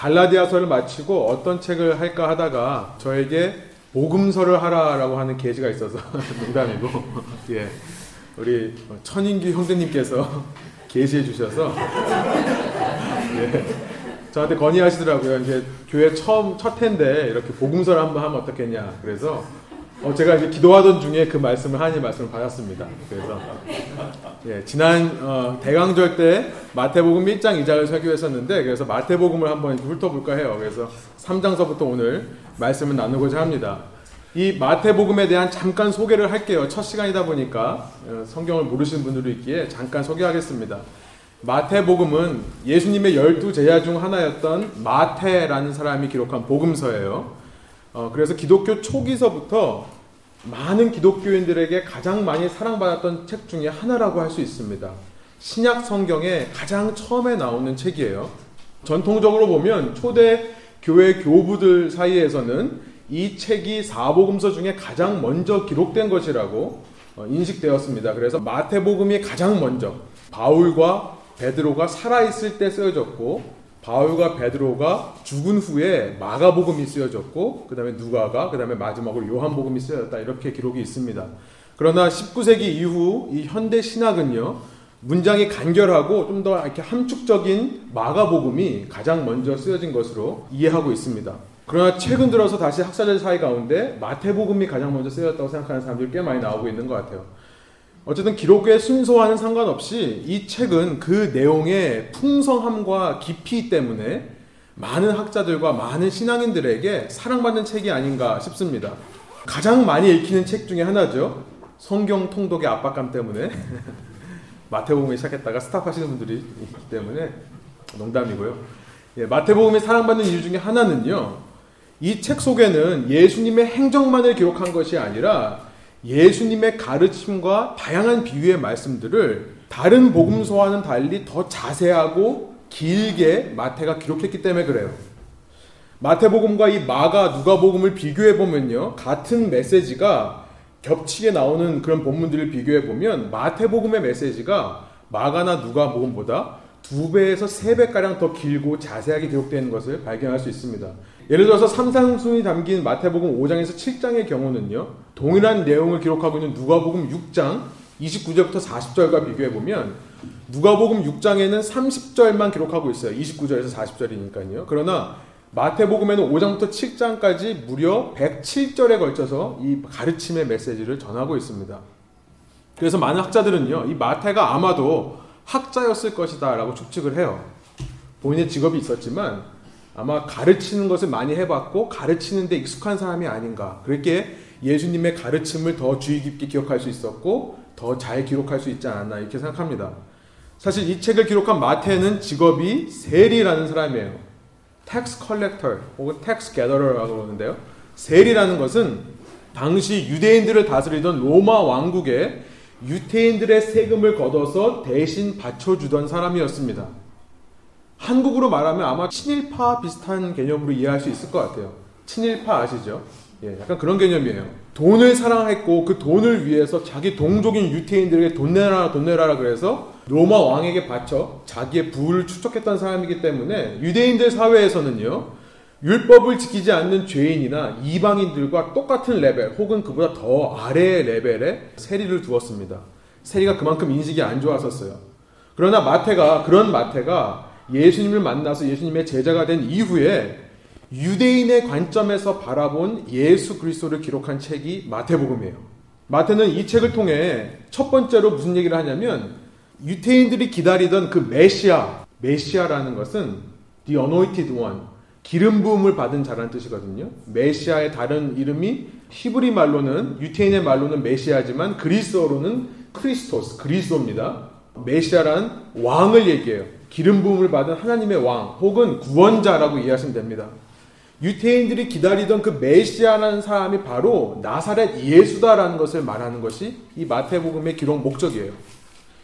갈라디아서를 마치고 어떤 책을 할까 하다가 저에게 복음서를 하라라고 하는 계지가 있어서 농담이고 예. 우리 천인규 형제님께서 계시해 주셔서 예. 저한테 건의하시더라고요. 이제 교회 처음 첫 해인데 이렇게 복음서를 한번 하면 어떻겠냐. 그래서 어, 제가 이제 기도하던 중에 그 말씀을 하나님 말씀을 받았습니다. 그래서 예, 지난 어, 대강절 때 마태복음 1장 2장을 설교했었는데 그래서 마태복음을 한번 훑어볼까 해요. 그래서 3장서부터 오늘 말씀을 나누고자 합니다. 이 마태복음에 대한 잠깐 소개를 할게요. 첫 시간이다 보니까 어, 성경을 모르시는 분들도 있기에 잠깐 소개하겠습니다. 마태복음은 예수님의 열두 제자 중 하나였던 마태라는 사람이 기록한 복음서예요. 어, 그래서 기독교 초기서부터 많은 기독교인들에게 가장 많이 사랑받았던 책 중에 하나라고 할 수 있습니다. 신약 성경에 가장 처음에 나오는 책이에요. 전통적으로 보면 초대 교회 교부들 사이에서는 이 책이 사복음서 중에 가장 먼저 기록된 것이라고 어, 인식되었습니다. 그래서 마태복음이 가장 먼저 바울과 베드로가 살아있을 때 쓰여졌고 바울과 베드로가 죽은 후에 마가복음이 쓰여졌고 그 다음에 누가가 그 다음에 마지막으로 요한복음이 쓰여졌다 이렇게 기록이 있습니다. 그러나 19세기 이후 이 현대 신학은요 문장이 간결하고 좀 더 이렇게 함축적인 마가복음이 가장 먼저 쓰여진 것으로 이해하고 있습니다. 그러나 최근 들어서 다시 학사들 사이 가운데 마태복음이 가장 먼저 쓰여졌다고 생각하는 사람들이 꽤 많이 나오고 있는 것 같아요. 어쨌든 기록의 순서와는 상관없이 이 책은 그 내용의 풍성함과 깊이 때문에 많은 학자들과 많은 신앙인들에게 사랑받는 책이 아닌가 싶습니다. 가장 많이 읽히는 책 중에 하나죠. 성경 통독의 압박감 때문에 마태복음을 시작했다가 스탑하시는 분들이 있기 때문에 농담이고요. 예, 마태복음이 사랑받는 이유 중에 하나는요. 이 책 속에는 예수님의 행적만을 기록한 것이 아니라 예수님의 가르침과 다양한 비유의 말씀들을 다른 복음서와는 달리 더 자세하고 길게 마태가 기록했기 때문에 그래요. 마태복음과 이 마가 누가복음을 비교해 보면요. 같은 메시지가 겹치게 나오는 그런 본문들을 비교해 보면 마태복음의 메시지가 마가나 누가복음보다 두 배에서 세 배가량 더 길고 자세하게 기록되는 것을 발견할 수 있습니다. 예를 들어서 삼상순이 담긴 마태복음 5장에서 7장의 경우는요. 동일한 내용을 기록하고 있는 누가복음 6장 29절부터 40절과 비교해 보면 누가복음 6장에는 30절만 기록하고 있어요. 29절에서 40절이니까요. 그러나 마태복음에는 5장부터 7장까지 무려 107절에 걸쳐서 이 가르침의 메시지를 전하고 있습니다. 그래서 많은 학자들은요, 이 마태가 아마도 학자였을 것이다라고 추측을 해요. 본인의 직업이 있었지만 아마 가르치는 것을 많이 해봤고 가르치는데 익숙한 사람이 아닌가. 그렇게 예수님의 가르침을 더 주의 깊게 기억할 수 있었고 더 잘 기록할 수 있지 않았나 이렇게 생각합니다. 사실 이 책을 기록한 마태는 직업이 세리라는 사람이에요. tax collector 혹은 tax gatherer라고 그러는데요. 세리라는 것은 당시 유대인들을 다스리던 로마 왕국에 유태인들의 세금을 걷어서 대신 바쳐주던 사람이었습니다. 한국으로 말하면 아마 친일파 비슷한 개념으로 이해할 수 있을 것 같아요. 친일파 아시죠? 예, 약간 그런 개념이에요. 돈을 사랑했고 그 돈을 위해서 자기 동족인 유태인들에게 돈 내라 돈 내라 그래서 로마 왕에게 바쳐 자기의 부를 추적했던 사람이기 때문에 유대인들 사회에서는요 율법을 지키지 않는 죄인이나 이방인들과 똑같은 레벨 혹은 그보다 더 아래의 레벨에 세리를 두었습니다. 세리가 그만큼 인식이 안 좋았었어요. 그러나 마태가 그런 마태가 예수님을 만나서 예수님의 제자가 된 이후에 유대인의 관점에서 바라본 예수 그리스도를 기록한 책이 마태복음이에요. 마태는 이 책을 통해 첫 번째로 무슨 얘기를 하냐면 유태인들이 기다리던 그 메시아, 메시아라는 것은 the anointed one, 기름 부음을 받은 자라는 뜻이거든요. 메시아의 다른 이름이 히브리 말로는 유태인의 말로는 메시아지만 그리스어로는 크리스토스, 그리스도입니다. 메시아란 왕을 얘기해요. 기름 부음을 받은 하나님의 왕 혹은 구원자라고 이해하시면 됩니다. 유태인들이 기다리던 그 메시아라는 사람이 바로 나사렛 예수다라는 것을 말하는 것이 이 마태복음의 기록 목적이에요.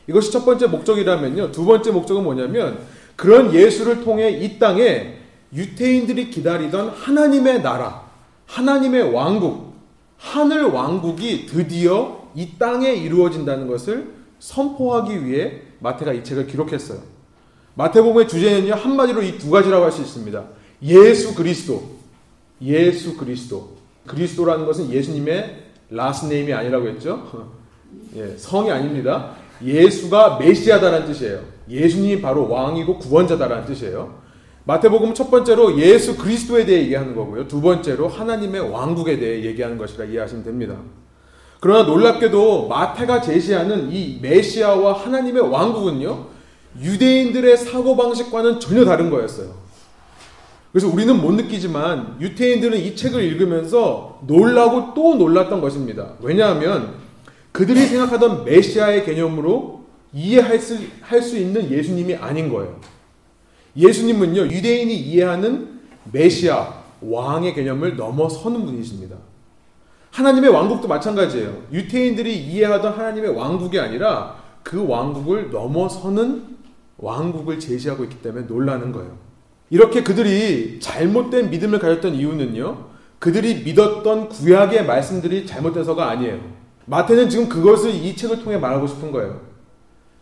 이것이 첫 번째 목적이라면요. 두 번째 목적은 뭐냐면 그런 예수를 통해 이 땅에 유태인들이 기다리던 하나님의 나라, 하나님의 왕국, 하늘 왕국이 드디어 이 땅에 이루어진다는 것을 선포하기 위해 마태가 이 책을 기록했어요. 마태복음의 주제는요, 한마디로 이 두 가지라고 할 수 있습니다. 예수 그리스도. 예수 그리스도. 그리스도라는 것은 예수님의 last name이 아니라고 했죠. 예, 성이 아닙니다. 예수가 메시아다라는 뜻이에요. 예수님이 바로 왕이고 구원자다라는 뜻이에요. 마태복음 첫 번째로 예수 그리스도에 대해 얘기하는 거고요. 두 번째로 하나님의 왕국에 대해 얘기하는 것이라 이해하시면 됩니다. 그러나 놀랍게도 마태가 제시하는 이 메시아와 하나님의 왕국은요. 유대인들의 사고방식과는 전혀 다른 거였어요. 그래서 우리는 못 느끼지만 유태인들은 이 책을 읽으면서 놀라고 또 놀랐던 것입니다. 왜냐하면 그들이 생각하던 메시아의 개념으로 이해할 수, 할 수 있는 예수님이 아닌 거예요. 예수님은요, 유대인이 이해하는 메시아, 왕의 개념을 넘어서는 분이십니다. 하나님의 왕국도 마찬가지예요. 유태인들이 이해하던 하나님의 왕국이 아니라 그 왕국을 넘어서는 왕국을 제시하고 있기 때문에 놀라는 거예요. 이렇게 그들이 잘못된 믿음을 가졌던 이유는요, 그들이 믿었던 구약의 말씀들이 잘못돼서가 아니에요. 마태는 지금 그것을 이 책을 통해 말하고 싶은 거예요.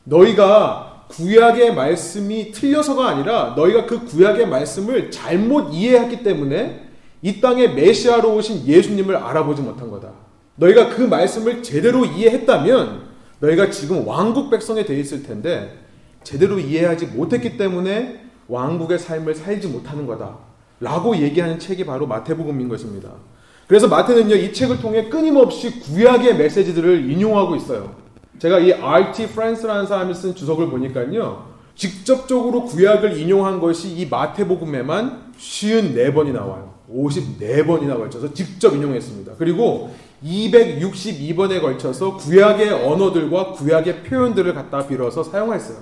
너희가 구약의 말씀이 틀려서가 아니라 너희가 그 구약의 말씀을 잘못 이해했기 때문에 이 땅에 메시아로 오신 예수님을 알아보지 못한 거다. 너희가 그 말씀을 제대로 이해했다면 너희가 지금 왕국 백성이 되어 있을 텐데 제대로 이해하지 못했기 때문에 왕국의 삶을 살지 못하는 거다. 라고 얘기하는 책이 바로 마태복음인 것입니다. 그래서 마태는요, 이 책을 통해 끊임없이 구약의 메시지들을 인용하고 있어요. 제가 이 R.T. 프란스라는 사람이 쓴 주석을 보니까요, 직접적으로 구약을 인용한 것이 이 마태복음에만 54번이 나와요. 54번이나 걸쳐서 직접 인용했습니다. 그리고 262번에 걸쳐서 구약의 언어들과 구약의 표현들을 갖다 빌어서 사용했어요.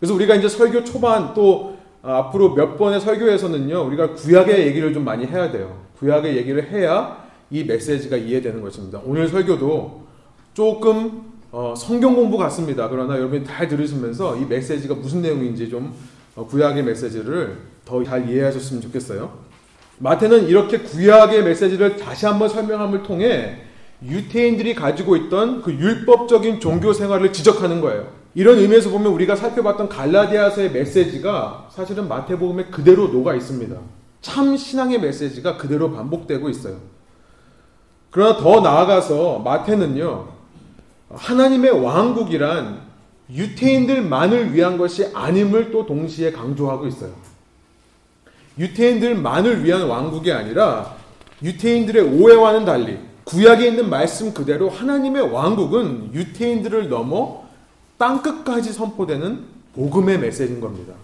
그래서 우리가 이제 설교 초반 또 앞으로 몇 번의 설교에서는요, 우리가 구약의 얘기를 좀 많이 해야 돼요. 구약의 얘기를 해야 이 메시지가 이해되는 것입니다. 오늘 설교도 조금 어, 성경 공부 같습니다. 그러나 여러분이 잘 들으시면서 이 메시지가 무슨 내용인지 좀 어, 구약의 메시지를 더 잘 이해하셨으면 좋겠어요. 마태는 이렇게 구약의 메시지를 다시 한번 설명함을 통해 유태인들이 가지고 있던 그 율법적인 종교 생활을 지적하는 거예요. 이런 의미에서 보면 우리가 살펴봤던 갈라디아서의 메시지가 사실은 마태복음에 그대로 녹아 있습니다. 참 신앙의 메시지가 그대로 반복되고 있어요. 그러나 더 나아가서 마태는요, 하나님의 왕국이란 유태인들만을 위한 것이 아님을 또 동시에 강조하고 있어요. 유태인들만을 위한 왕국이 아니라 유태인들의 오해와는 달리 구약에 있는 말씀 그대로 하나님의 왕국은 유태인들을 넘어 땅 끝까지 선포되는 복음의 메시지인 겁니다.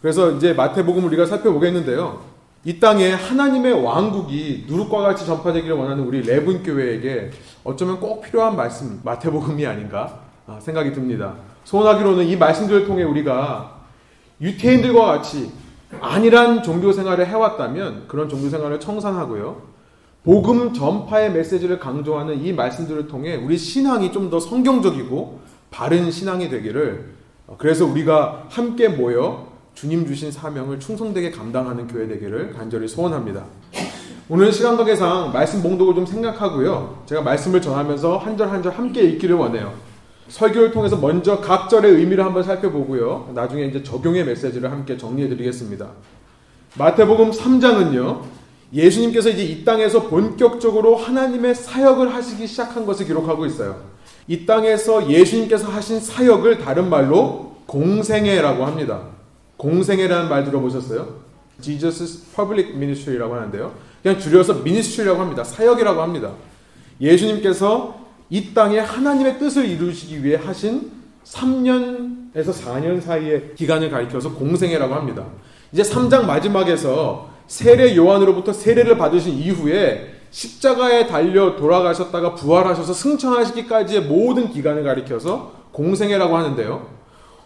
그래서 이제 마태복음을 우리가 살펴보겠는데요. 이 땅에 하나님의 왕국이 누룩과 같이 전파되기를 원하는 우리 레분 교회에게 어쩌면 꼭 필요한 말씀 마태복음이 아닌가 아, 생각이 듭니다. 소원하기로는 이 말씀들을 통해 우리가 유태인들과 같이 안일한 종교 생활을 해왔다면 그런 종교 생활을 청산하고요. 복음 전파의 메시지를 강조하는 이 말씀들을 통해 우리 신앙이 좀 더 성경적이고 바른 신앙이 되기를 어, 그래서 우리가 함께 모여 주님 주신 사명을 충성되게 감당하는 교회 되기를 간절히 소원합니다. 오늘 시간 관계상 말씀 봉독을 좀 생각하고요. 제가 말씀을 전하면서 한 절 한 절 함께 읽기를 원해요. 설교를 통해서 먼저 각 절의 의미를 한번 살펴보고요. 나중에 이제 적용의 메시지를 함께 정리해 드리겠습니다. 마태복음 3장은요. 예수님께서 이제 이 땅에서 본격적으로 하나님의 사역을 하시기 시작한 것을 기록하고 있어요. 이 땅에서 예수님께서 하신 사역을 다른 말로 공생애라고 합니다. 공생애라는 말 들어보셨어요? Jesus Public Ministry라고 하는데요. 그냥 줄여서 미니스트리라고 합니다. 사역이라고 합니다. 예수님께서 이 땅에 하나님의 뜻을 이루시기 위해 하신 3년에서 4년 사이의 기간을 가리켜서 공생애라고 합니다. 이제 3장 마지막에서 세례 요한으로부터 세례를 받으신 이후에 십자가에 달려 돌아가셨다가 부활하셔서 승천하시기까지의 모든 기간을 가리켜서 공생애라고 하는데요.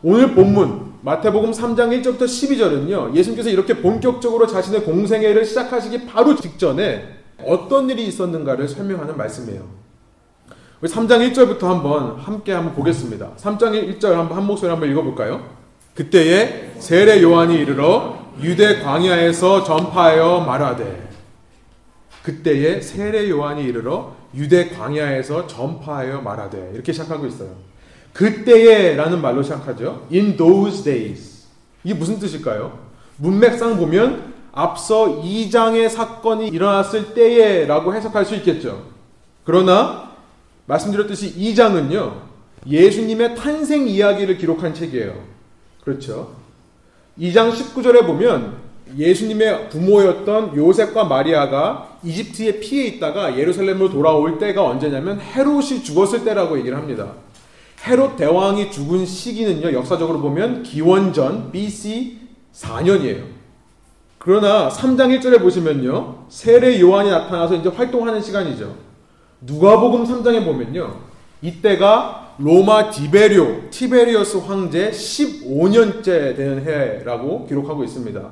오늘 본문 마태복음 3장 1절부터 12절은요. 예수님께서 이렇게 본격적으로 자신의 공생애를 시작하시기 바로 직전에 어떤 일이 있었는가를 설명하는 말씀이에요. 우리 3장 1절부터 한번 함께 한번 보겠습니다. 3장 1절 한번 한 목소리 한번 읽어볼까요? 그때에 세례 요한이 이르러 유대 광야에서 전파하여 말하되 그때에 세례 요한이 이르러 유대 광야에서 전파하여 말하되 이렇게 시작하고 있어요. 그때에라는 말로 시작하죠. In those days. 이게 무슨 뜻일까요? 문맥상 보면 앞서 2장의 사건이 일어났을 때에라고 해석할 수 있겠죠. 그러나 말씀드렸듯이 2장은요. 예수님의 탄생 이야기를 기록한 책이에요. 그렇죠. 2장 19절에 보면 예수님의 부모였던 요셉과 마리아가 이집트에 피해 있다가 예루살렘으로 돌아올 때가 언제냐면 헤롯이 죽었을 때라고 얘기를 합니다. 헤롯 대왕이 죽은 시기는요, 역사적으로 보면 기원전 BC 4년이에요. 그러나 3장 1절에 보시면요, 세례 요한이 나타나서 이제 활동하는 시간이죠. 누가복음 3장에 보면요, 이때가 로마 디베리오, 티베리어스 황제 15년째 되는 해라고 기록하고 있습니다.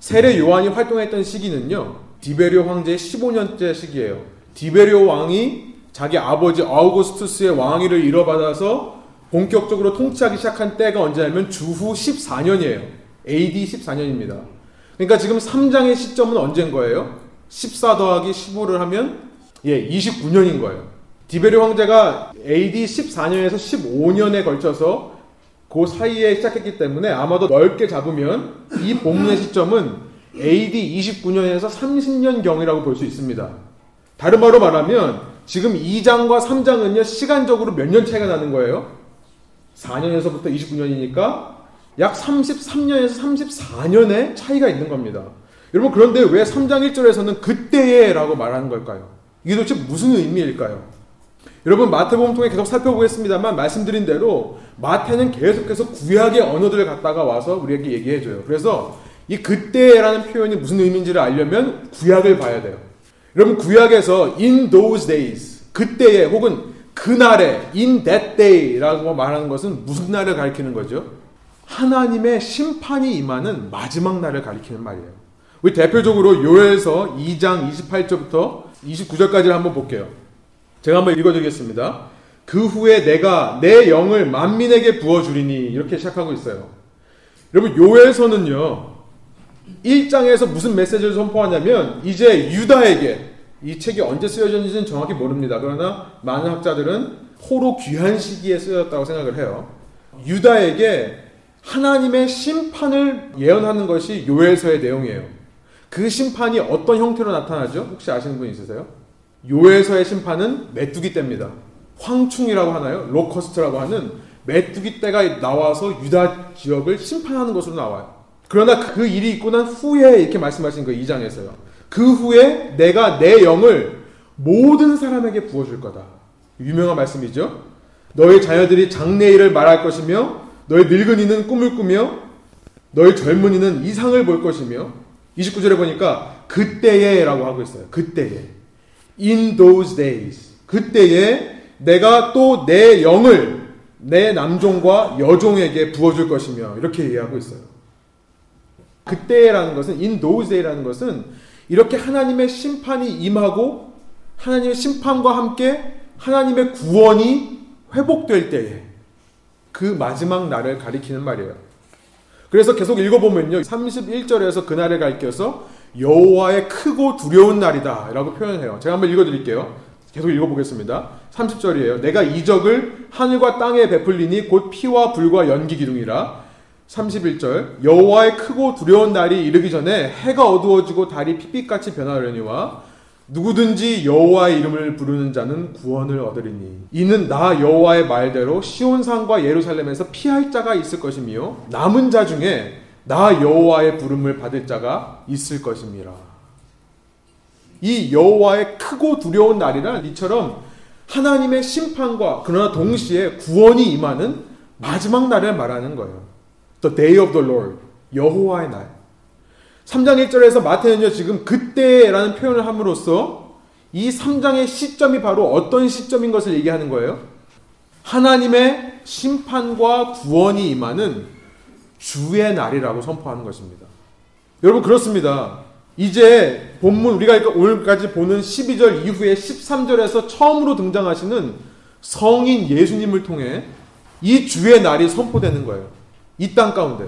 세례 요한이 활동했던 시기는요, 디베리오 황제의 15년째 시기예요. 디베리오 왕이 자기 아버지 아우구스투스의 왕위를 잃어받아서 본격적으로 통치하기 시작한 때가 언제냐면 주후 14년이에요. AD 14년입니다. 그러니까 지금 3장의 시점은 언제인 거예요? 14 더하기 15를 하면 예, 29년인 거예요. 디베리오 황제가 AD 14년에서 15년에 걸쳐서 그 사이에 시작했기 때문에 아마도 넓게 잡으면 이 본문의 시점은 AD 29년에서 30년경이라고 볼 수 있습니다. 다른 말로 말하면 지금 2장과 3장은요, 시간적으로 몇 년 차이가 나는 거예요? 4년에서부터 29년이니까 약 33년에서 34년의 차이가 있는 겁니다. 여러분, 그런데 왜 3장 1절에서는 그때에 라고 말하는 걸까요? 이게 도대체 무슨 의미일까요? 여러분, 마태복음 통해 계속 살펴보겠습니다만, 말씀드린 대로 마태는 계속해서 구약의 언어들을 갖다가 와서 우리에게 얘기해줘요. 그래서 이 그때라는 표현이 무슨 의미인지를 알려면 구약을 봐야 돼요. 여러분 구약에서 in those days 그때에 혹은 그날에 in that day라고 말하는 것은 무슨 날을 가리키는 거죠? 하나님의 심판이 임하는 마지막 날을 가리키는 말이에요. 우리 대표적으로 요엘서 2장 28절부터 29절까지를 한번 볼게요. 제가 한번 읽어드리겠습니다. 그 후에 내가 내 영을 만민에게 부어주리니 이렇게 시작하고 있어요. 여러분 요엘서는요 1장에서 무슨 메시지를 선포하냐면 이제 유다에게 이 책이 언제 쓰여졌는지는 정확히 모릅니다. 그러나 많은 학자들은 호로 귀한 시기에 쓰여졌다고 생각을 해요. 유다에게 하나님의 심판을 예언하는 것이 요엘서의 내용이에요. 그 심판이 어떤 형태로 나타나죠? 혹시 아시는 분 있으세요? 요엘서의 심판은 메뚜기 떼입니다. 황충이라고 하나요? 로커스트라고 하는 메뚜기 떼가 나와서 유다 지역을 심판하는 것으로 나와요. 그러나 그 일이 있고 난 후에 이렇게 말씀하신 거예요. 2장에서요. 그 후에 내가 내 영을 모든 사람에게 부어줄 거다. 유명한 말씀이죠. 너희 자녀들이 장래일을 말할 것이며 너희 늙은이는 꿈을 꾸며 너희 젊은이는 이상을 볼 것이며 29절에 보니까 그때에 라고 하고 있어요. 그때에. In those days. 그때에 내가 또 내 영을 내 남종과 여종에게 부어줄 것이며 이렇게 얘기하고 있어요. 그때라는 것은 in those day라는 것은 이렇게 하나님의 심판이 임하고 하나님의 심판과 함께 하나님의 구원이 회복될 때에 그 마지막 날을 가리키는 말이에요. 그래서 계속 읽어보면요. 31절에서 그날을 가리켜서 여호와의 크고 두려운 날이다 라고 표현해요. 제가 한번 읽어드릴게요. 계속 읽어보겠습니다. 30절이에요. 내가 이적을 하늘과 땅에 베풀리니 곧 피와 불과 연기 기둥이라 31절 여호와의 크고 두려운 날이 이르기 전에 해가 어두워지고 달이 핏빛같이 변하려니와 누구든지 여호와의 이름을 부르는 자는 구원을 얻으리니 이는 나 여호와의 말대로 시온산과 예루살렘에서 피할 자가 있을 것이며 남은 자 중에 나 여호와의 부름을 받을 자가 있을 것입니다. 이 여호와의 크고 두려운 날이란 이처럼 하나님의 심판과 그러나 동시에 구원이 임하는 마지막 날을 말하는 거예요. The day of the Lord. 여호와의 날. 3장 1절에서 마태는요, 지금 그때라는 표현을 함으로써 이 3장의 시점이 바로 어떤 시점인 것을 얘기하는 거예요? 하나님의 심판과 구원이 임하는 주의 날이라고 선포하는 것입니다. 여러분, 그렇습니다. 이제 본문, 우리가 오늘까지 보는 12절 이후에 13절에서 처음으로 등장하시는 성인 예수님을 통해 이 주의 날이 선포되는 거예요. 이 땅 가운데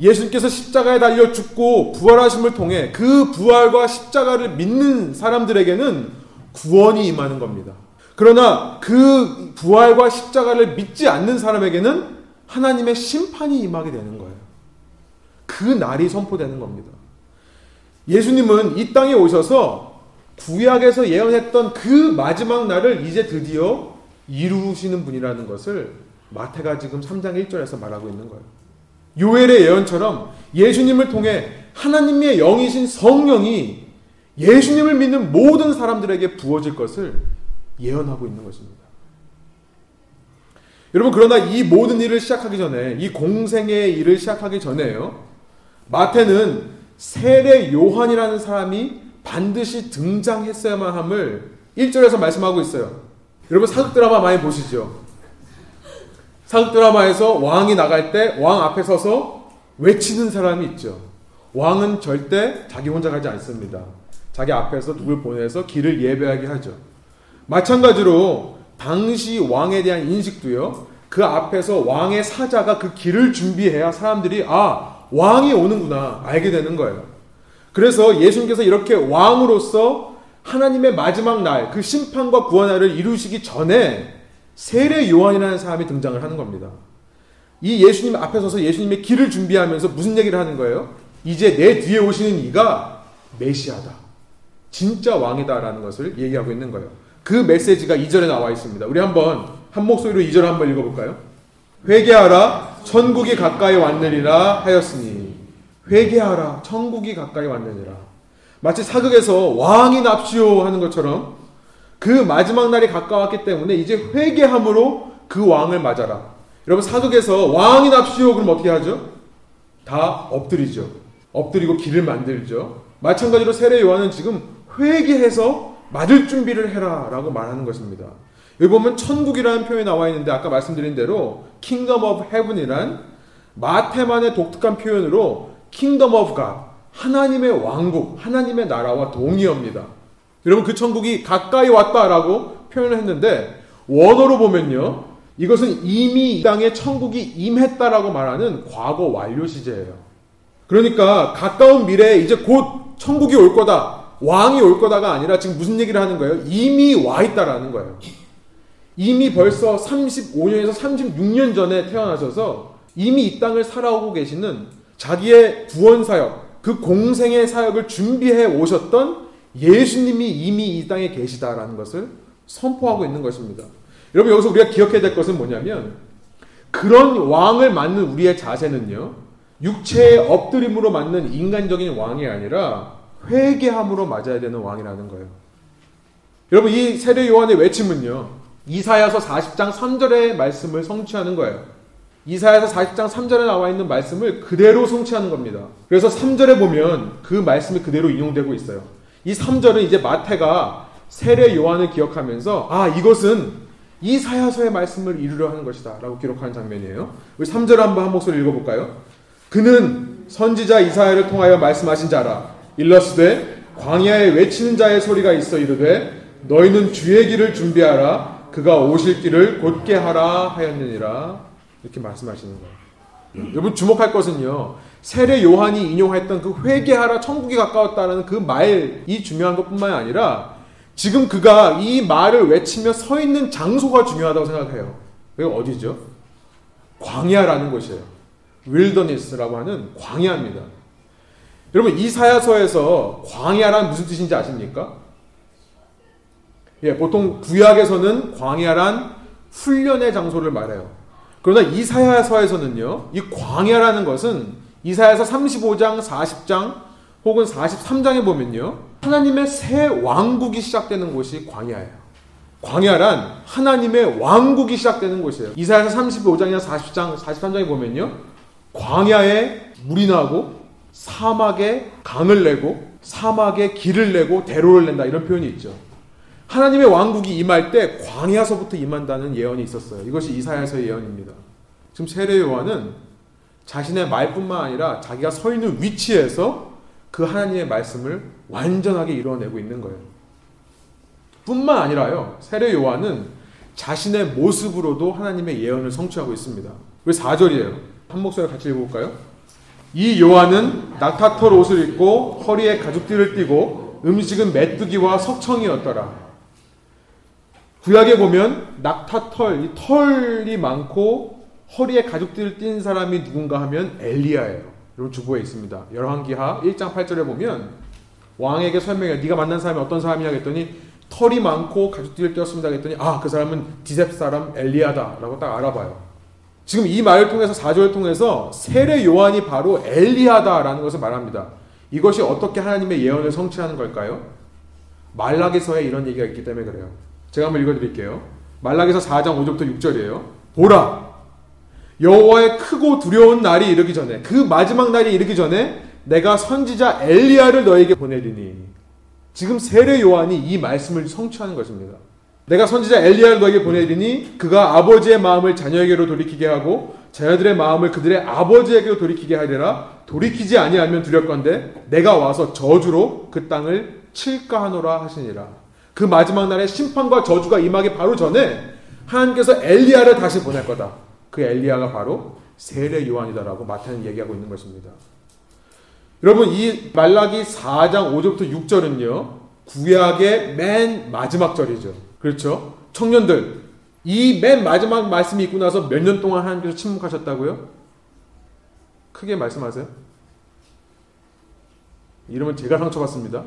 예수님께서 십자가에 달려 죽고 부활하심을 통해 그 부활과 십자가를 믿는 사람들에게는 구원이 임하는 겁니다. 그러나 그 부활과 십자가를 믿지 않는 사람에게는 하나님의 심판이 임하게 되는 거예요. 그 날이 선포되는 겁니다. 예수님은 이 땅에 오셔서 구약에서 예언했던 그 마지막 날을 이제 드디어 이루시는 분이라는 것을 마태가 지금 3장 1절에서 말하고 있는 거예요. 요엘의 예언처럼 예수님을 통해 하나님의 영이신 성령이 예수님을 믿는 모든 사람들에게 부어질 것을 예언하고 있는 것입니다. 여러분 그러나 이 모든 일을 시작하기 전에 이 공생의 일을 시작하기 전에요. 마태는 세례 요한이라는 사람이 반드시 등장했어야만 함을 1절에서 말씀하고 있어요. 여러분 사극 드라마 많이 보시죠? 사극 드라마에서 왕이 나갈 때 왕 앞에 서서 외치는 사람이 있죠. 왕은 절대 자기 혼자 가지 않습니다. 자기 앞에서 누굴 보내서 길을 예배하게 하죠. 마찬가지로 당시 왕에 대한 인식도요. 그 앞에서 왕의 사자가 그 길을 준비해야 사람들이 아 왕이 오는구나 알게 되는 거예요. 그래서 예수님께서 이렇게 왕으로서 하나님의 마지막 날, 그 심판과 구원날을 이루시기 전에 세례 요한이라는 사람이 등장을 하는 겁니다. 이 예수님 앞에 서서 예수님의 길을 준비하면서 무슨 얘기를 하는 거예요? 이제 내 뒤에 오시는 이가 메시아다. 진짜 왕이다라는 것을 얘기하고 있는 거예요. 그 메시지가 2절에 나와 있습니다. 우리 한번 한 목소리로 2절 한번 읽어볼까요? 회개하라 천국이 가까이 왔느니라 하였으니 회개하라 천국이 가까이 왔느니라 마치 사극에서 왕이 납시오 하는 것처럼 그 마지막 날이 가까웠기 때문에 이제 회개함으로 그 왕을 맞아라. 여러분 사극에서 왕이 납시오. 그럼 어떻게 하죠? 다 엎드리죠. 엎드리고 길을 만들죠. 마찬가지로 세례 요한은 지금 회개해서 맞을 준비를 해라 라고 말하는 것입니다. 여기 보면 천국이라는 표현이 나와 있는데 아까 말씀드린 대로 Kingdom of Heaven이란 마테만의 독특한 표현으로 of God 하나님의 왕국, 하나님의 나라와 동의어입니다. 여러분 그 천국이 가까이 왔다라고 표현을 했는데 원어로 보면요. 이것은 이미 이 땅에 천국이 임했다라고 말하는 과거 완료 시제예요. 그러니까 가까운 미래에 이제 곧 천국이 올 거다. 왕이 올 거다가 아니라 지금 무슨 얘기를 하는 거예요? 이미 와 있다라는 거예요. 이미 벌써 35년에서 36년 전에 태어나셔서 이미 이 땅을 살아오고 계시는 자기의 구원 사역, 그 공생의 사역을 준비해 오셨던 예수님이 이미 이 땅에 계시다라는 것을 선포하고 있는 것입니다. 여러분 여기서 우리가 기억해야 될 것은 뭐냐면 그런 왕을 맞는 우리의 자세는요. 육체의 엎드림으로 맞는 인간적인 왕이 아니라 회개함으로 맞아야 되는 왕이라는 거예요. 여러분 이 세례 요한의 외침은요. 이사야서 40장 3절의 말씀을 성취하는 거예요. 이사야서 40장 3절에 나와 있는 말씀을 그대로 성취하는 겁니다. 그래서 3절에 보면 그 말씀이 그대로 인용되고 있어요. 이 3절은 이제 마태가 세례 요한을 기억하면서 아 이것은 이사야서의 말씀을 이루려 하는 것이다 라고 기록하는 장면이에요. 우리 3절 한번 한 목소리 읽어볼까요? 그는 선지자 이사야를 통하여 말씀하신 자라 일러스되 광야에 외치는 자의 소리가 있어 이르되 너희는 주의 길을 준비하라 그가 오실 길을 곧게 하라 하였느니라 이렇게 말씀하시는 거예요. 여러분 주목할 것은요. 세례 요한이 인용했던 그 회개하라 천국이 가까웠다는 그 말이 중요한 것뿐만 아니라 지금 그가 이 말을 외치며 서 있는 장소가 중요하다고 생각해요. 여기 어디죠? 광야라는 곳이에요. 윌더니스라고 하는 광야입니다. 여러분 이사야서에서 광야란 무슨 뜻인지 아십니까? 예, 보통 구약에서는 광야란 훈련의 장소를 말해요. 그러나 이사야서에서는요, 이 광야라는 것은 이사야서 35장, 40장 혹은 43장에 보면요, 하나님의 새 왕국이 시작되는 곳이 광야예요. 광야란 하나님의 왕국이 시작되는 곳이에요. 이사야서 35장이나 40장, 43장에 보면요, 광야에 물이 나고 사막에 강을 내고 사막에 길을 내고 대로를 낸다 이런 표현이 있죠. 하나님의 왕국이 임할 때 광야서부터 임한다는 예언이 있었어요. 이것이 이사야서의 예언입니다. 지금 세례 요한은 자신의 말뿐만 아니라 자기가 서 있는 위치에서 그 하나님의 말씀을 완전하게 이루어내고 있는 거예요. 뿐만 아니라요. 세례 요한은 자신의 모습으로도 하나님의 예언을 성취하고 있습니다. 왜 4절이에요? 한 목소리 같이 읽어볼까요? 이 요한은 낙타털 옷을 입고 허리에 가죽띠를 띠고 음식은 메뚜기와 석청이었더라. 구약에 보면 낙타털, 이 털이 많고 허리에 가죽띠를 띈 사람이 누군가 하면 엘리야예요. 여러분 주보에 있습니다. 열왕기하 1장 8절에 보면 왕에게 설명해 네가 만난 사람이 어떤 사람이냐 했더니 털이 많고 가죽띠를 꼈습니다 했더니 아 그 사람은 디셉 사람 엘리야다라고 딱 알아봐요. 지금 이 말을 통해서 4절을 통해서 세례 요한이 바로 엘리야다라는 것을 말합니다. 이것이 어떻게 하나님의 예언을 성취하는 걸까요? 말락에서의 이런 얘기가 있기 때문에 그래요. 제가 한번 읽어드릴게요. 말락에서 4장 5절부터 6절이에요. 보라 여호와의 크고 두려운 날이 이르기 전에 그 마지막 날이 이르기 전에 내가 선지자 엘리야를 너에게 보내리니 지금 세례 요한이 이 말씀을 성취하는 것입니다. 내가 선지자 엘리야를 너에게 보내리니 그가 아버지의 마음을 자녀에게로 돌이키게 하고 자녀들의 마음을 그들의 아버지에게로 돌이키게 하리라 돌이키지 아니하면 두렵건대 내가 와서 저주로 그 땅을 칠까 하노라 하시니라 그 마지막 날에 심판과 저주가 임하기 바로 전에 하나님께서 엘리야를 다시 보낼 거다. 그 엘리야가 바로 세례 요한이다라고 마태는 얘기하고 있는 것입니다. 여러분 이 말라기 4장 5절부터 6절은요. 구약의 맨 마지막 절이죠. 그렇죠? 청년들 이 맨 마지막 말씀이 있고 나서 몇 년 동안 하나님께서 침묵하셨다고요? 크게 말씀하세요. 이러면 제가 상처받습니다.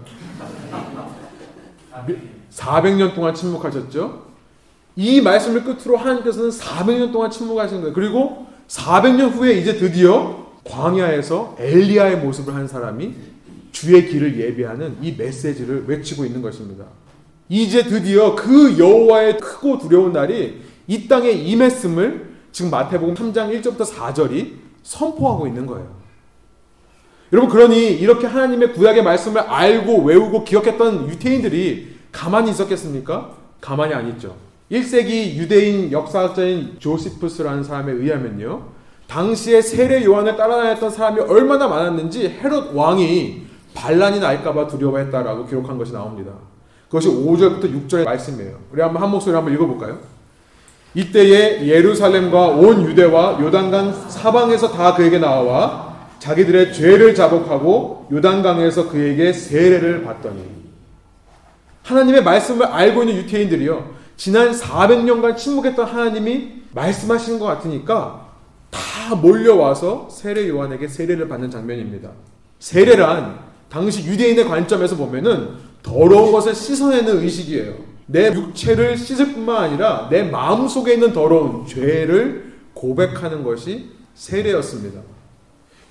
400년 동안 침묵하셨죠? 이 말씀을 끝으로 하나님께서는 400년 동안 침묵하신 거예요. 그리고 400년 후에 이제 드디어 광야에서 엘리야의 모습을 한 사람이 주의 길을 예비하는 이 메시지를 외치고 있는 것입니다. 이제 드디어 그 여호와의 크고 두려운 날이 이 땅에 임했음을 지금 마태복음 3장 1절부터 4절이 선포하고 있는 거예요. 여러분 그러니 이렇게 하나님의 구약의 말씀을 알고 외우고 기억했던 유태인들이 가만히 있었겠습니까? 가만히 안 있죠. 1세기 유대인 역사학자인 조시푸스라는 사람에 의하면요. 당시에 세례 요한을 따라다녔던 사람이 얼마나 많았는지 헤롯 왕이 반란이 날까봐 두려워했다라고 기록한 것이 나옵니다. 그것이 5절부터 6절의 말씀이에요. 우리 한번 한 목소리 한번 읽어볼까요? 이때에 예루살렘과 온 유대와 요단강 사방에서 다 그에게 나와 자기들의 죄를 자복하고 요단강에서 그에게 세례를 받더니 하나님의 말씀을 알고 있는 유태인들이요. 지난 400년간 침묵했던 하나님이 말씀하시는 것 같으니까 다 몰려와서 세례 요한에게 세례를 받는 장면입니다. 세례란 당시 유대인의 관점에서 보면은 더러운 것을 씻어내는 의식이에요. 내 육체를 씻을 뿐만 아니라 내 마음 속에 있는 더러운 죄를 고백하는 것이 세례였습니다.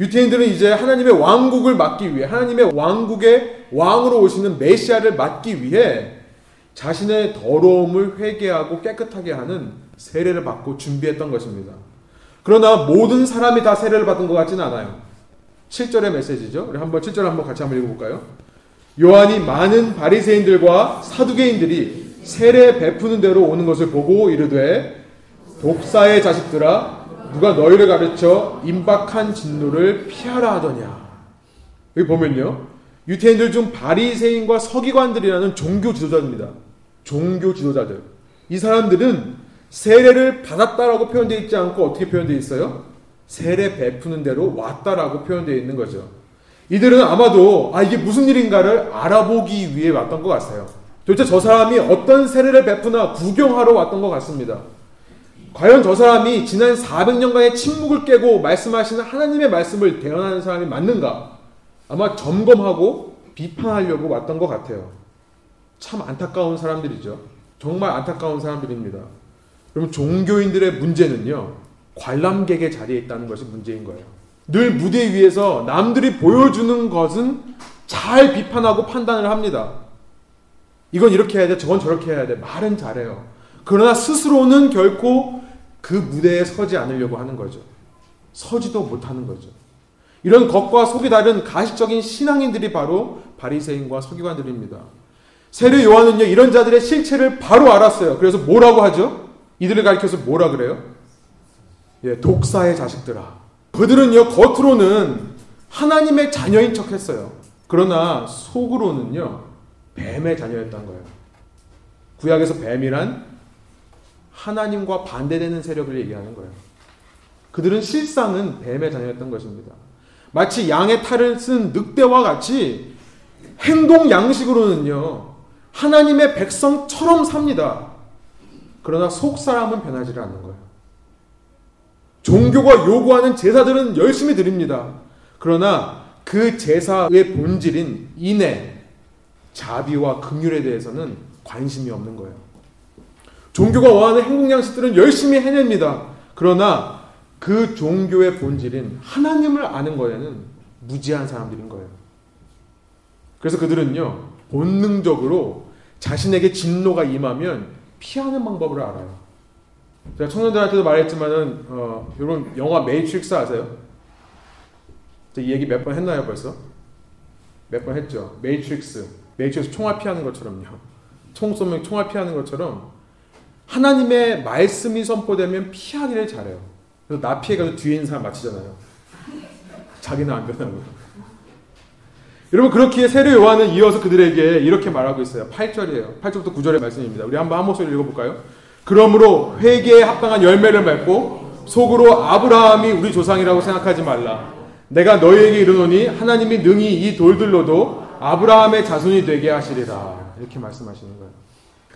유태인들은 이제 하나님의 왕국을 맡기 위해 하나님의 왕국의 왕으로 오시는 메시아를 맡기 위해 자신의 더러움을 회개하고 깨끗하게 하는 세례를 받고 준비했던 것입니다. 그러나 모든 사람이 다 세례를 받은 것 같지는 않아요. 7절의 메시지죠. 우리 한번 7절 한번 같이 한번 읽어볼까요? 요한이 많은 바리새인들과 사두개인들이 세례 베푸는 대로 오는 것을 보고 이르되 독사의 자식들아 누가 너희를 가르쳐 임박한 진노를 피하라 하더냐. 여기 보면요. 유태인들 중 바리새인과 서기관들이라는 종교 지도자입니다. 종교 지도자들. 이 사람들은 세례를 받았다라고 표현되어 있지 않고 어떻게 표현되어 있어요? 세례 베푸는 대로 왔다라고 표현되어 있는 거죠. 이들은 아마도 아 이게 무슨 일인가를 알아보기 위해 왔던 것 같아요. 도대체 저 사람이 어떤 세례를 베푸나 구경하러 왔던 것 같습니다. 과연 저 사람이 지난 400년간의 침묵을 깨고 말씀하시는 하나님의 말씀을 대언하는 사람이 맞는가? 아마 점검하고 비판하려고 왔던 것 같아요. 참 안타까운 사람들이죠. 정말 안타까운 사람들입니다. 그럼 종교인들의 문제는요, 관람객의 자리에 있다는 것이 문제인 거예요. 늘 무대 위에서 남들이 보여주는 것은 잘 비판하고 판단을 합니다. 이건 이렇게 해야 돼, 저건 저렇게 해야 돼. 말은 잘해요. 그러나 스스로는 결코 그 무대에 서지 않으려고 하는 거죠. 서지도 못하는 거죠. 이런 겉과 속이 다른 가식적인 신앙인들이 바로 바리새인과 서기관들입니다. 세례 요한은요 이런 자들의 실체를 바로 알았어요. 그래서 뭐라고 하죠? 이들을 가리켜서 뭐라 그래요? 예, 독사의 자식들아. 그들은요 겉으로는 하나님의 자녀인 척 했어요. 그러나 속으로는요 뱀의 자녀였던 거예요. 구약에서 뱀이란 하나님과 반대되는 세력을 얘기하는 거예요. 그들은 실상은 뱀의 자녀였던 것입니다. 마치 양의 탈을 쓴 늑대와 같이 행동 양식으로는요, 하나님의 백성처럼 삽니다. 그러나 속 사람은 변하지 않는 거예요. 종교가 요구하는 제사들은 열심히 드립니다. 그러나 그 제사의 본질인 인애, 자비와 긍휼에 대해서는 관심이 없는 거예요. 종교가 원하는 행동 양식들은 열심히 해냅니다. 그러나 그 종교의 본질인 하나님을 아는 거에는 무지한 사람들인 거예요. 그래서 그들은요, 본능적으로 자신에게 진노가 임하면 피하는 방법을 알아요. 제가 청년들한테도 말했지만은, 어, 여러분, 영화 메이트릭스 아세요? 이 얘기 몇 번 했나요, 벌써? 몇 번 했죠. Matrix. Matrix 총알 피하는 것처럼요. 총 쏘면 총알 피하는 것처럼 하나님의 말씀이 선포되면 피하기를 잘해요. 그래서 나 피해가지고 뒤에 있는 사람 맞히잖아요. 자기는 안 변하고. 여러분 그렇기에 세례 요한은 이어서 그들에게 이렇게 말하고 있어요. 8절이에요. 8절부터 9절의 말씀입니다. 우리 한번 한 목소리 읽어볼까요? 그러므로 회개에 합당한 열매를 맺고 속으로 아브라함이 우리 조상이라고 생각하지 말라. 내가 너희에게 이르노니 하나님이 능히 이 돌들로도 아브라함의 자손이 되게 하시리라. 이렇게 말씀하시는 거예요.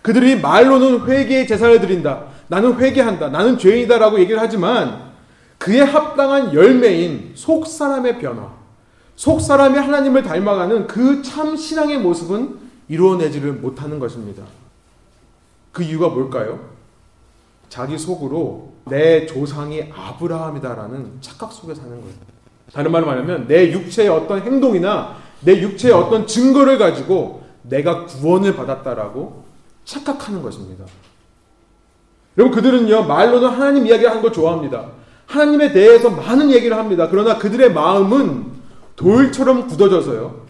그들이 말로는 회개의 제사를 드린다. 나는 회개한다. 나는 죄인이다라고 얘기를 하지만 그에 합당한 열매인 속 사람의 변화, 속 사람이 하나님을 닮아가는 그 참 신앙의 모습은 이루어내지를 못하는 것입니다. 그 이유가 뭘까요? 자기 속으로 내 조상이 아브라함이다라는 착각 속에 사는 거예요. 다른 말로 말하면 내 육체의 어떤 행동이나 내 육체의 어떤 증거를 가지고 내가 구원을 받았다라고 착각하는 것입니다. 여러분 그들은요 말로는 하나님 이야기하는 걸 좋아합니다. 하나님에 대해서 많은 얘기를 합니다. 그러나 그들의 마음은 돌처럼 굳어져서요.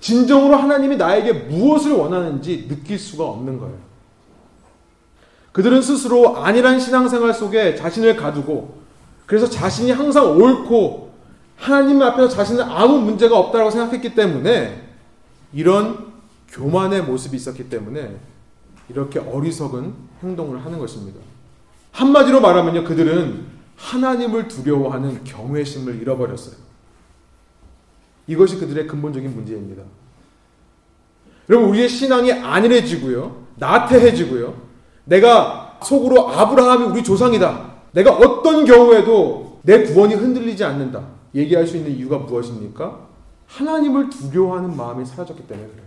진정으로 하나님이 나에게 무엇을 원하는지 느낄 수가 없는 거예요. 그들은 스스로 안일한 신앙생활 속에 자신을 가두고 그래서 자신이 항상 옳고 하나님 앞에서 자신은 아무 문제가 없다고 생각했기 때문에 이런 교만의 모습이 있었기 때문에 이렇게 어리석은 행동을 하는 것입니다. 한마디로 말하면요, 그들은 하나님을 두려워하는 경외심을 잃어버렸어요. 이것이 그들의 근본적인 문제입니다. 여러분, 우리의 신앙이 안일해지고요, 나태해지고요, 내가 속으로 아브라함이 우리 조상이다. 내가 어떤 경우에도 내 구원이 흔들리지 않는다. 얘기할 수 있는 이유가 무엇입니까? 하나님을 두려워하는 마음이 사라졌기 때문에 그래요.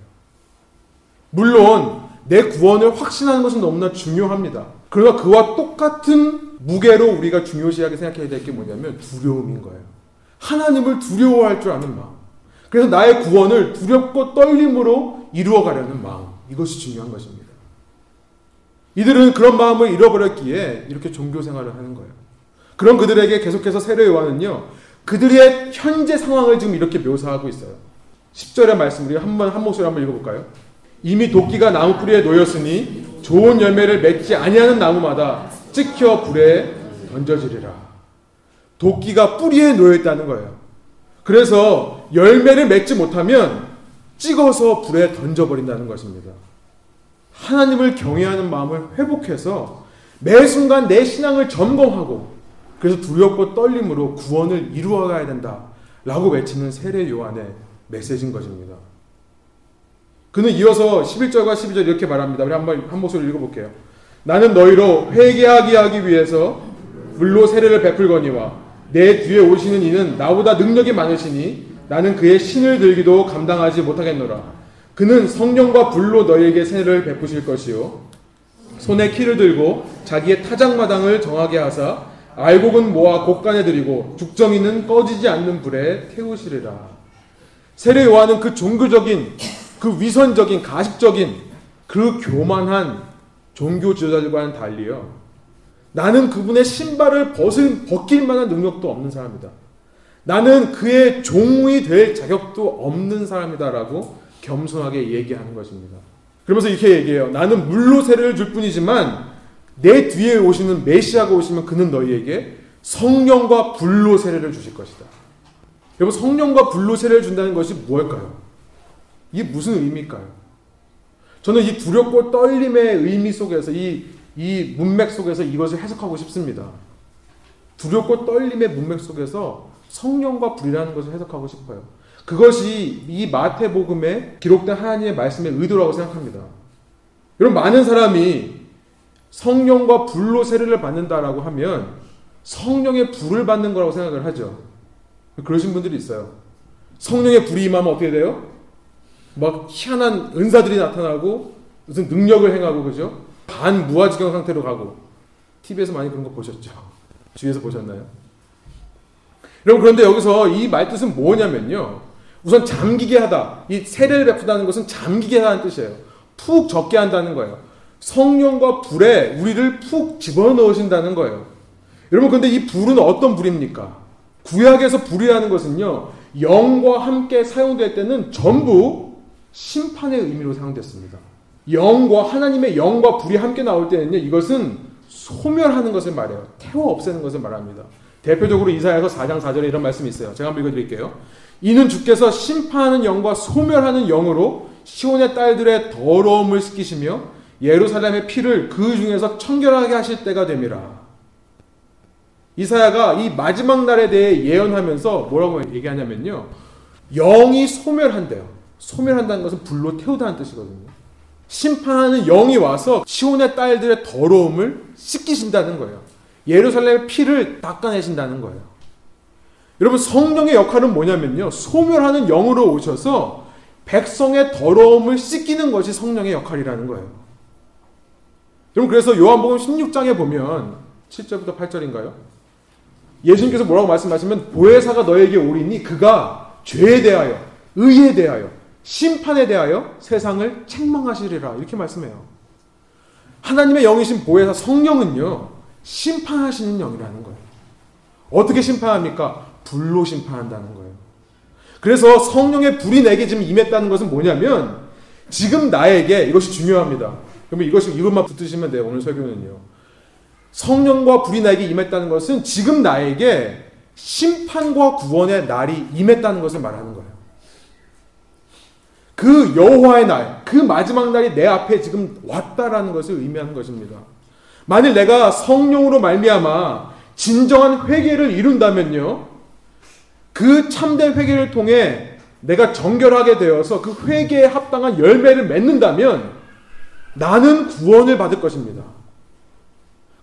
물론 내 구원을 확신하는 것은 너무나 중요합니다. 그러나 그와 똑같은 무게로 우리가 중요시하게 생각해야 될 게 뭐냐면 두려움인 거예요. 하나님을 두려워할 줄 아는 마음. 그래서 나의 구원을 두렵고 떨림으로 이루어가려는 마음. 이것이 중요한 것입니다. 이들은 그런 마음을 잃어버렸기에 이렇게 종교 생활을 하는 거예요. 그런 그들에게 계속해서 세례 요한은요, 그들의 현재 상황을 지금 이렇게 묘사하고 있어요. 10절의 말씀, 우리 한번 한 목소리 한번 읽어 볼까요? 이미 도끼가 나무 뿌리에 놓였으니 좋은 열매를 맺지 아니하는 나무마다 찍혀 불에 던져지리라. 도끼가 뿌리에 놓여 있다는 거예요. 그래서 열매를 맺지 못하면 찍어서 불에 던져버린다는 것입니다. 하나님을 경외하는 마음을 회복해서 매 순간 내 신앙을 점검하고 그래서 두렵고 떨림으로 구원을 이루어가야 된다. 라고 외치는 세례 요한의 메시지인 것입니다. 그는 이어서 11절과 12절 이렇게 말합니다. 우리 한번 한 목소리 읽어볼게요. 나는 너희로 회개하게 하기 위해서 물로 세례를 베풀거니와 내 뒤에 오시는 이는 나보다 능력이 많으시니 나는 그의 신을 들기도 감당하지 못하겠노라. 그는 성령과 불로 너희에게 세례를 베푸실 것이요 손에 키를 들고 자기의 타작마당을 정하게 하사 알곡은 모아 곡간에 들이고 죽정이는 꺼지지 않는 불에 태우시리라. 세례 요한은 그 종교적인 그 위선적인 가식적인 그 교만한 종교 지도자들과는 달리요. 나는 그분의 신발을 벗을, 벗길 만한 능력도 없는 사람이다. 나는 그의 종이 될 자격도 없는 사람이다라고 겸손하게 얘기하는 것입니다. 그러면서 이렇게 얘기해요. 나는 물로 세례를 줄 뿐이지만 내 뒤에 오시는 메시아가 오시면 그는 너희에게 성령과 불로 세례를 주실 것이다. 여러분 성령과 불로 세례를 준다는 것이 무엇일까요? 이게 무슨 의미일까요? 저는 이 두렵고 떨림의 의미 속에서 이, 이 문맥 속에서 이것을 해석하고 싶습니다. 두렵고 떨림의 문맥 속에서 성령과 불이라는 것을 해석하고 싶어요. 그것이 이 마태복음에 기록된 하나님의 말씀의 의도라고 생각합니다. 여러분 많은 사람이 성령과 불로 세례를 받는다라고 하면 성령의 불을 받는 거라고 생각을 하죠. 그러신 분들이 있어요. 성령의 불이 임하면 어떻게 돼요? 막 희한한 은사들이 나타나고 무슨 능력을 행하고 그죠? 반무아지경 상태로 가고 TV에서 많이 그런 거 보셨죠? 주위에서 보셨나요? 여러분 그런데 여기서 이 말뜻은 뭐냐면요. 우선 잠기게 하다. 이 세례를 베푸다는 것은 잠기게 하다는 뜻이에요. 푹 적게 한다는 거예요. 성령과 불에 우리를 푹 집어넣으신다는 거예요. 여러분 근데 이 불은 어떤 불입니까? 구약에서 불이라는 것은요. 영과 함께 사용될 때는 전부 심판의 의미로 사용됐습니다. 영과 하나님의 영과 불이 함께 나올 때는요. 이것은 소멸하는 것을 말해요. 태워 없애는 것을 말합니다. 대표적으로 이사야서 4장 4절에 이런 말씀이 있어요. 제가 한번 읽어 드릴게요. 이는 주께서 심판하는 영과 소멸하는 영으로 시온의 딸들의 더러움을 씻기시며 예루살렘의 피를 그 중에서 청결하게 하실 때가 됨이라. 이사야가 이 마지막 날에 대해 예언하면서 뭐라고 얘기하냐면요. 영이 소멸한대요. 소멸한다는 것은 불로 태우다는 뜻이거든요. 심판하는 영이 와서 시온의 딸들의 더러움을 씻기신다는 거예요. 예루살렘의 피를 닦아내신다는 거예요. 여러분 성령의 역할은 뭐냐면요. 소멸하는 영으로 오셔서 백성의 더러움을 씻기는 것이 성령의 역할이라는 거예요. 여러분 그래서 요한복음 16장에 보면 7절부터 8절인가요? 예수님께서 뭐라고 말씀하시면 보혜사가 너에게 오리니 그가 죄에 대하여 의에 대하여 심판에 대하여 세상을 책망하시리라 이렇게 말씀해요. 하나님의 영이신 보혜사 성령은요 심판하시는 영이라는 거예요. 어떻게 심판합니까? 불로 심판한다는 거예요. 그래서 성령의 불이 내게 지금 임했다는 것은 뭐냐면 지금 나에게 이것이 중요합니다. 그러면 이것이 이것만 붙으시면 돼요. 오늘 설교는요. 성령과 불이 나에게 임했다는 것은 지금 나에게 심판과 구원의 날이 임했다는 것을 말하는 거예요. 그 여호와의 날, 그 마지막 날이 내 앞에 지금 왔다라는 것을 의미하는 것입니다. 만일 내가 성령으로 말미암아 진정한 회개를 이룬다면요. 그 참된 회개를 통해 내가 정결하게 되어서 그 회개에 합당한 열매를 맺는다면 나는 구원을 받을 것입니다.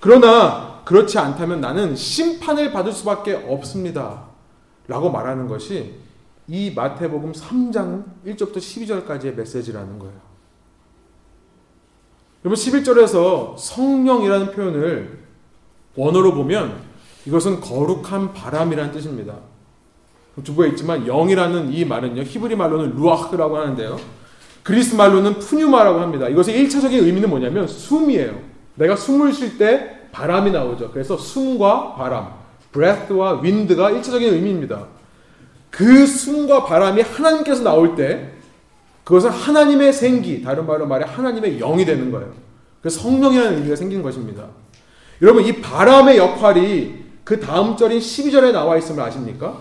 그러나 그렇지 않다면 나는 심판을 받을 수밖에 없습니다. 라고 말하는 것이 이 마태복음 3장 1절부터 12절까지의 메시지라는 거예요. 여러분 11절에서 성령이라는 표현을 원어로 보면 이것은 거룩한 바람이라는 뜻입니다. 주부에 있지만 영이라는 이 말은요. 히브리 말로는 루아흐라고 하는데요. 그리스 말로는 푸뉴마라고 합니다. 이것의 1차적인 의미는 뭐냐면 숨이에요. 내가 숨을 쉴 때 바람이 나오죠. 그래서 숨과 바람, breath와 wind가 1차적인 의미입니다. 그 숨과 바람이 하나님께서 나올 때 그것은 하나님의 생기, 다른 말로 말해 하나님의 영이 되는 거예요. 그래서 성령이라는 의미가 생기는 것입니다. 여러분, 이 바람의 역할이 그 다음 절인 12절에 나와 있음을 아십니까?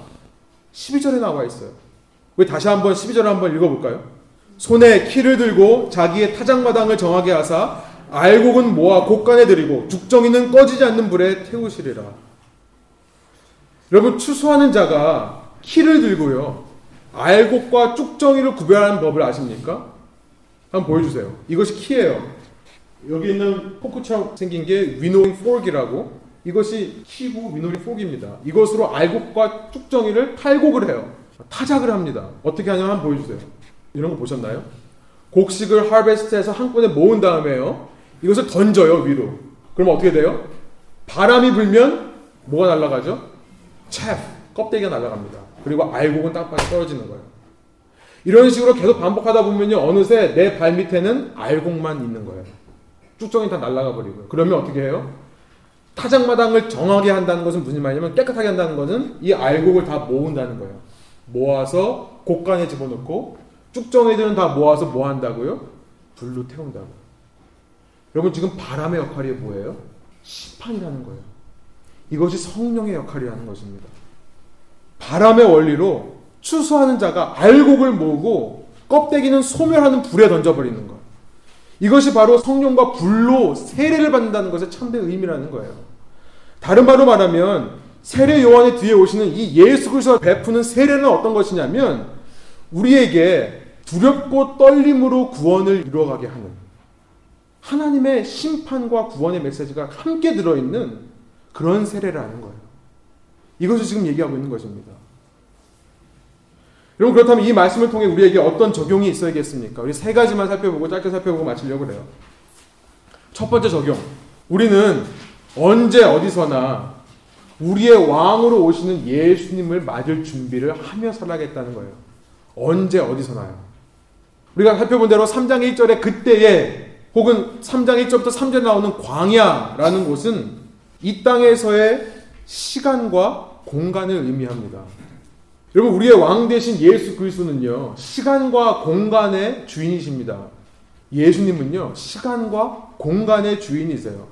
12절에 나와 있어요. 왜 다시 한번 12절을 한번 읽어볼까요? 손에 키를 들고 자기의 타작마당을 정하게 하사 알곡은 모아 곡간에 들이고 죽정이는 꺼지지 않는 불에 태우시리라. 여러분 추수하는 자가 키를 들고요. 알곡과 쭉정이를 구별하는 법을 아십니까? 한번 보여주세요. 이것이 키예요. 여기 있는 포크처럼 생긴 게 winnowing fork이라고 이것이 키고 winnowing fork입니다. 이것으로 알곡과 쭉정이를 탈곡을 해요. 타작을 합니다. 어떻게 하냐면 한번 보여주세요. 이런 거 보셨나요? 곡식을 harvest해서 한꺼번에 모은 다음에요. 이것을 던져요 위로. 그럼 어떻게 돼요? 바람이 불면 뭐가 날아가죠? 채 껍데기가 날아갑니다. 그리고 알곡은 땅바닥에 떨어지는 거예요. 이런 식으로 계속 반복하다 보면요 어느새 내 발 밑에는 알곡만 있는 거예요. 쭉정이 다 날아가 버리고요. 그러면 어떻게 해요? 타작마당을 정하게 한다는 것은 무슨 말이냐면 깨끗하게 한다는 것은 이 알곡을 다 모은다는 거예요. 모아서 곡간에 집어넣고 쭉정이들은 다 모아서 뭐 한다고요? 불로 태운다고. 여러분 지금 바람의 역할이 뭐예요? 심판이라는 거예요. 이것이 성령의 역할이라는 것입니다. 바람의 원리로 추수하는 자가 알곡을 모으고 껍데기는 소멸하는 불에 던져버리는 것. 이것이 바로 성령과 불로 세례를 받는다는 것의 참된 의미라는 거예요. 다른 말로 말하면 세례 요한의 뒤에 오시는 이 예수 그리스도가 베푸는 세례는 어떤 것이냐면 우리에게 두렵고 떨림으로 구원을 이루어가게 하는 하나님의 심판과 구원의 메시지가 함께 들어있는 그런 세례라는 거예요. 이것을 지금 얘기하고 있는 것입니다. 여러분 그렇다면 이 말씀을 통해 우리에게 어떤 적용이 있어야겠습니까? 우리 세 가지만 살펴보고 짧게 살펴보고 마치려고 그래요. 첫 번째 적용. 우리는 언제 어디서나 우리의 왕으로 오시는 예수님을 맞을 준비를 하며 살아야겠다는 거예요. 언제 어디서나요. 우리가 살펴본 대로 3장 1절에 그때에 혹은 3장 1절부터 3절에 나오는 광야라는 곳은 이 땅에서의 시간과 공간을 의미합니다. 여러분 우리의 왕 대신 예수 그리스도는요. 시간과 공간의 주인이십니다. 예수님은요. 시간과 공간의 주인이세요.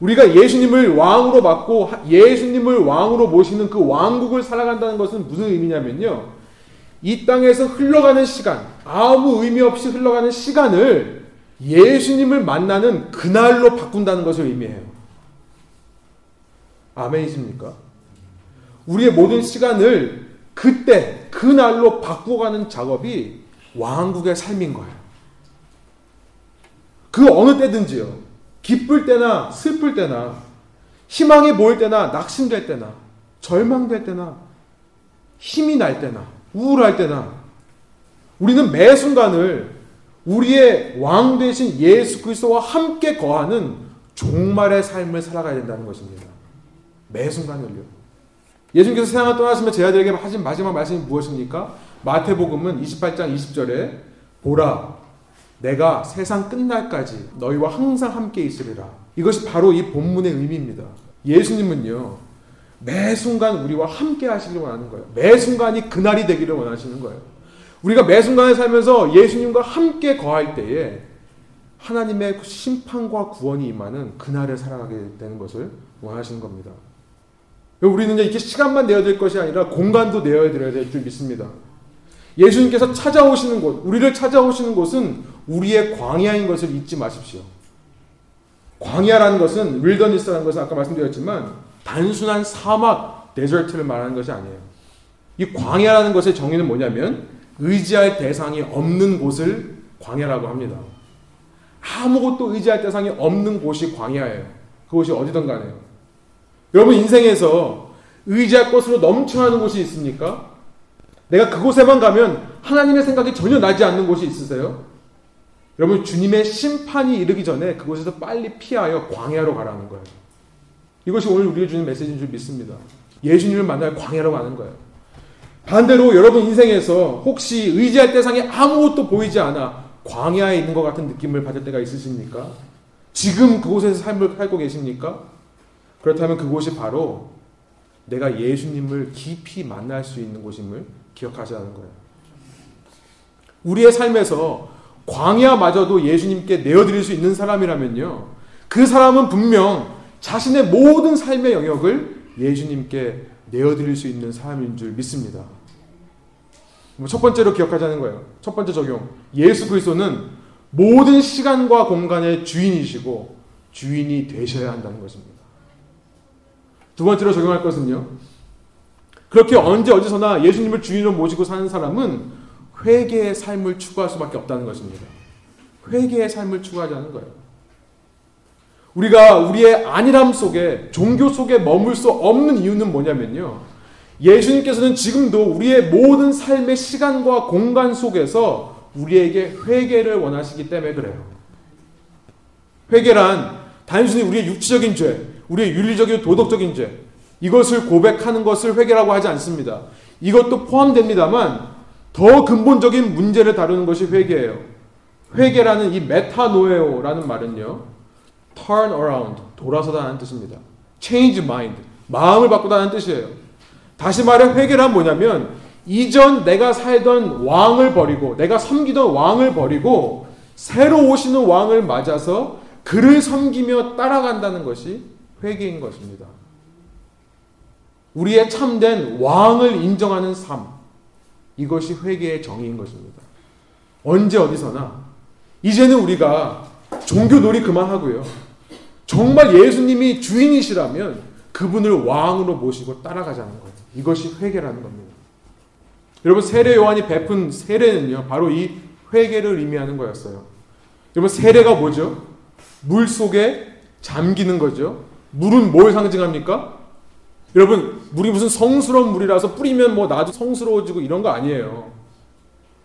우리가 예수님을 왕으로 받고 예수님을 왕으로 모시는 그 왕국을 살아간다는 것은 무슨 의미냐면요. 이 땅에서 흘러가는 시간, 아무 의미 없이 흘러가는 시간을 예수님을 만나는 그날로 바꾼다는 것을 의미해요. 아멘이십니까? 우리의 모든 시간을 그때, 그날로 바꾸어가는 작업이 왕국의 삶인 거예요. 그 어느 때든지요. 기쁠 때나 슬플 때나 희망이 보일 때나 낙심될 때나 절망될 때나 힘이 날 때나 우울할 때나 우리는 매 순간을 우리의 왕 대신 예수 그리스도와 함께 거하는 종말의 삶을 살아가야 된다는 것입니다. 매 순간을요. 예수님께서 세상을 떠나시며 제자들에게 하신 마지막 말씀이 무엇입니까? 마태복음은 28장 20절에 보라 내가 세상 끝날까지 너희와 항상 함께 있으리라. 이것이 바로 이 본문의 의미입니다. 예수님은요. 매 순간 우리와 함께 하시길 원하는 거예요. 매 순간이 그날이 되기를 원하시는 거예요. 우리가 매 순간에 살면서 예수님과 함께 거할 때에 하나님의 심판과 구원이 임하는 그날을 살아가게 되는 것을 원하시는 겁니다. 우리는 이렇게 시간만 될 것이 아니라 공간도 내어야 될 줄 믿습니다. 예수님께서 찾아오시는 곳, 우리를 찾아오시는 곳은 우리의 광야인 것을 잊지 마십시오. 광야라는 것은 윌더니스라는 것은 아까 말씀드렸지만 단순한 사막, 데저트를 말하는 것이 아니에요. 이 광야라는 것의 정의는 뭐냐면 의지할 대상이 없는 곳을 광야라고 합니다. 아무것도 의지할 대상이 없는 곳이 광야예요. 그곳이 어디든 간에요. 여러분 인생에서 의지할 것으로 넘쳐나는 곳이 있습니까? 내가 그곳에만 가면 하나님의 생각이 전혀 나지 않는 곳이 있으세요? 여러분 주님의 심판이 이르기 전에 그곳에서 빨리 피하여 광야로 가라는 거예요. 이것이 오늘 우리가 주는 메시지인 줄 믿습니다. 예수님을 만날 광야로 가는 거예요. 반대로 여러분 인생에서 혹시 의지할 대상이 아무것도 보이지 않아 광야에 있는 것 같은 느낌을 받을 때가 있으십니까? 지금 그곳에서 삶을 살고 계십니까? 그렇다면 그곳이 바로 내가 예수님을 깊이 만날 수 있는 곳임을 기억하셔야 하는 거예요. 우리의 삶에서 광야마저도 예수님께 내어드릴 수 있는 사람이라면요. 그 사람은 분명 자신의 모든 삶의 영역을 예수님께 내어드릴 수 있는 사람인 줄 믿습니다. 뭐첫 번째로 기억하자는 거예요. 첫 번째 적용. 예수 그리스도는 모든 시간과 공간의 주인이시고 주인이 되셔야 한다는 것입니다. 두 번째로 적용할 것은요. 그렇게 언제 어디서나 예수님을 주인으로 모시고 사는 사람은 회개의 삶을 추구할 수밖에 없다는 것입니다. 회개의 삶을 추구하자는 거예요. 우리가 우리의 안일함 속에 종교 속에 머물 수 없는 이유는 뭐냐면요. 예수님께서는 지금도 우리의 모든 삶의 시간과 공간 속에서 우리에게 회개를 원하시기 때문에 그래요. 회개란 단순히 우리의 육체적인 죄, 우리의 윤리적인 도덕적인 죄, 이것을 고백하는 것을 회개라고 하지 않습니다. 이것도 포함됩니다만 더 근본적인 문제를 다루는 것이 회개예요. 회개라는 이 메타노에오라는 말은요. turn around, 돌아서다는 뜻입니다. change mind, 마음을 바꾸다는 뜻이에요. 다시 말해 회개란 뭐냐면 이전 내가 살던 왕을 버리고 내가 섬기던 왕을 버리고 새로 오시는 왕을 맞아서 그를 섬기며 따라간다는 것이 회개인 것입니다. 우리의 참된 왕을 인정하는 삶. 이것이 회개의 정의인 것입니다. 언제 어디서나 이제는 우리가 종교 놀이 그만하고요. 정말 예수님이 주인이시라면 그분을 왕으로 모시고 따라가자는 거예요. 이것이 회개라는 겁니다. 여러분 세례 요한이 베푼 세례는요. 바로 이 회개를 의미하는 거였어요. 여러분 세례가 뭐죠? 물 속에 잠기는 거죠. 물은 뭘 상징합니까? 여러분, 물이 무슨 성스러운 물이라서 뿌리면 뭐 나도 성스러워지고 이런 거 아니에요.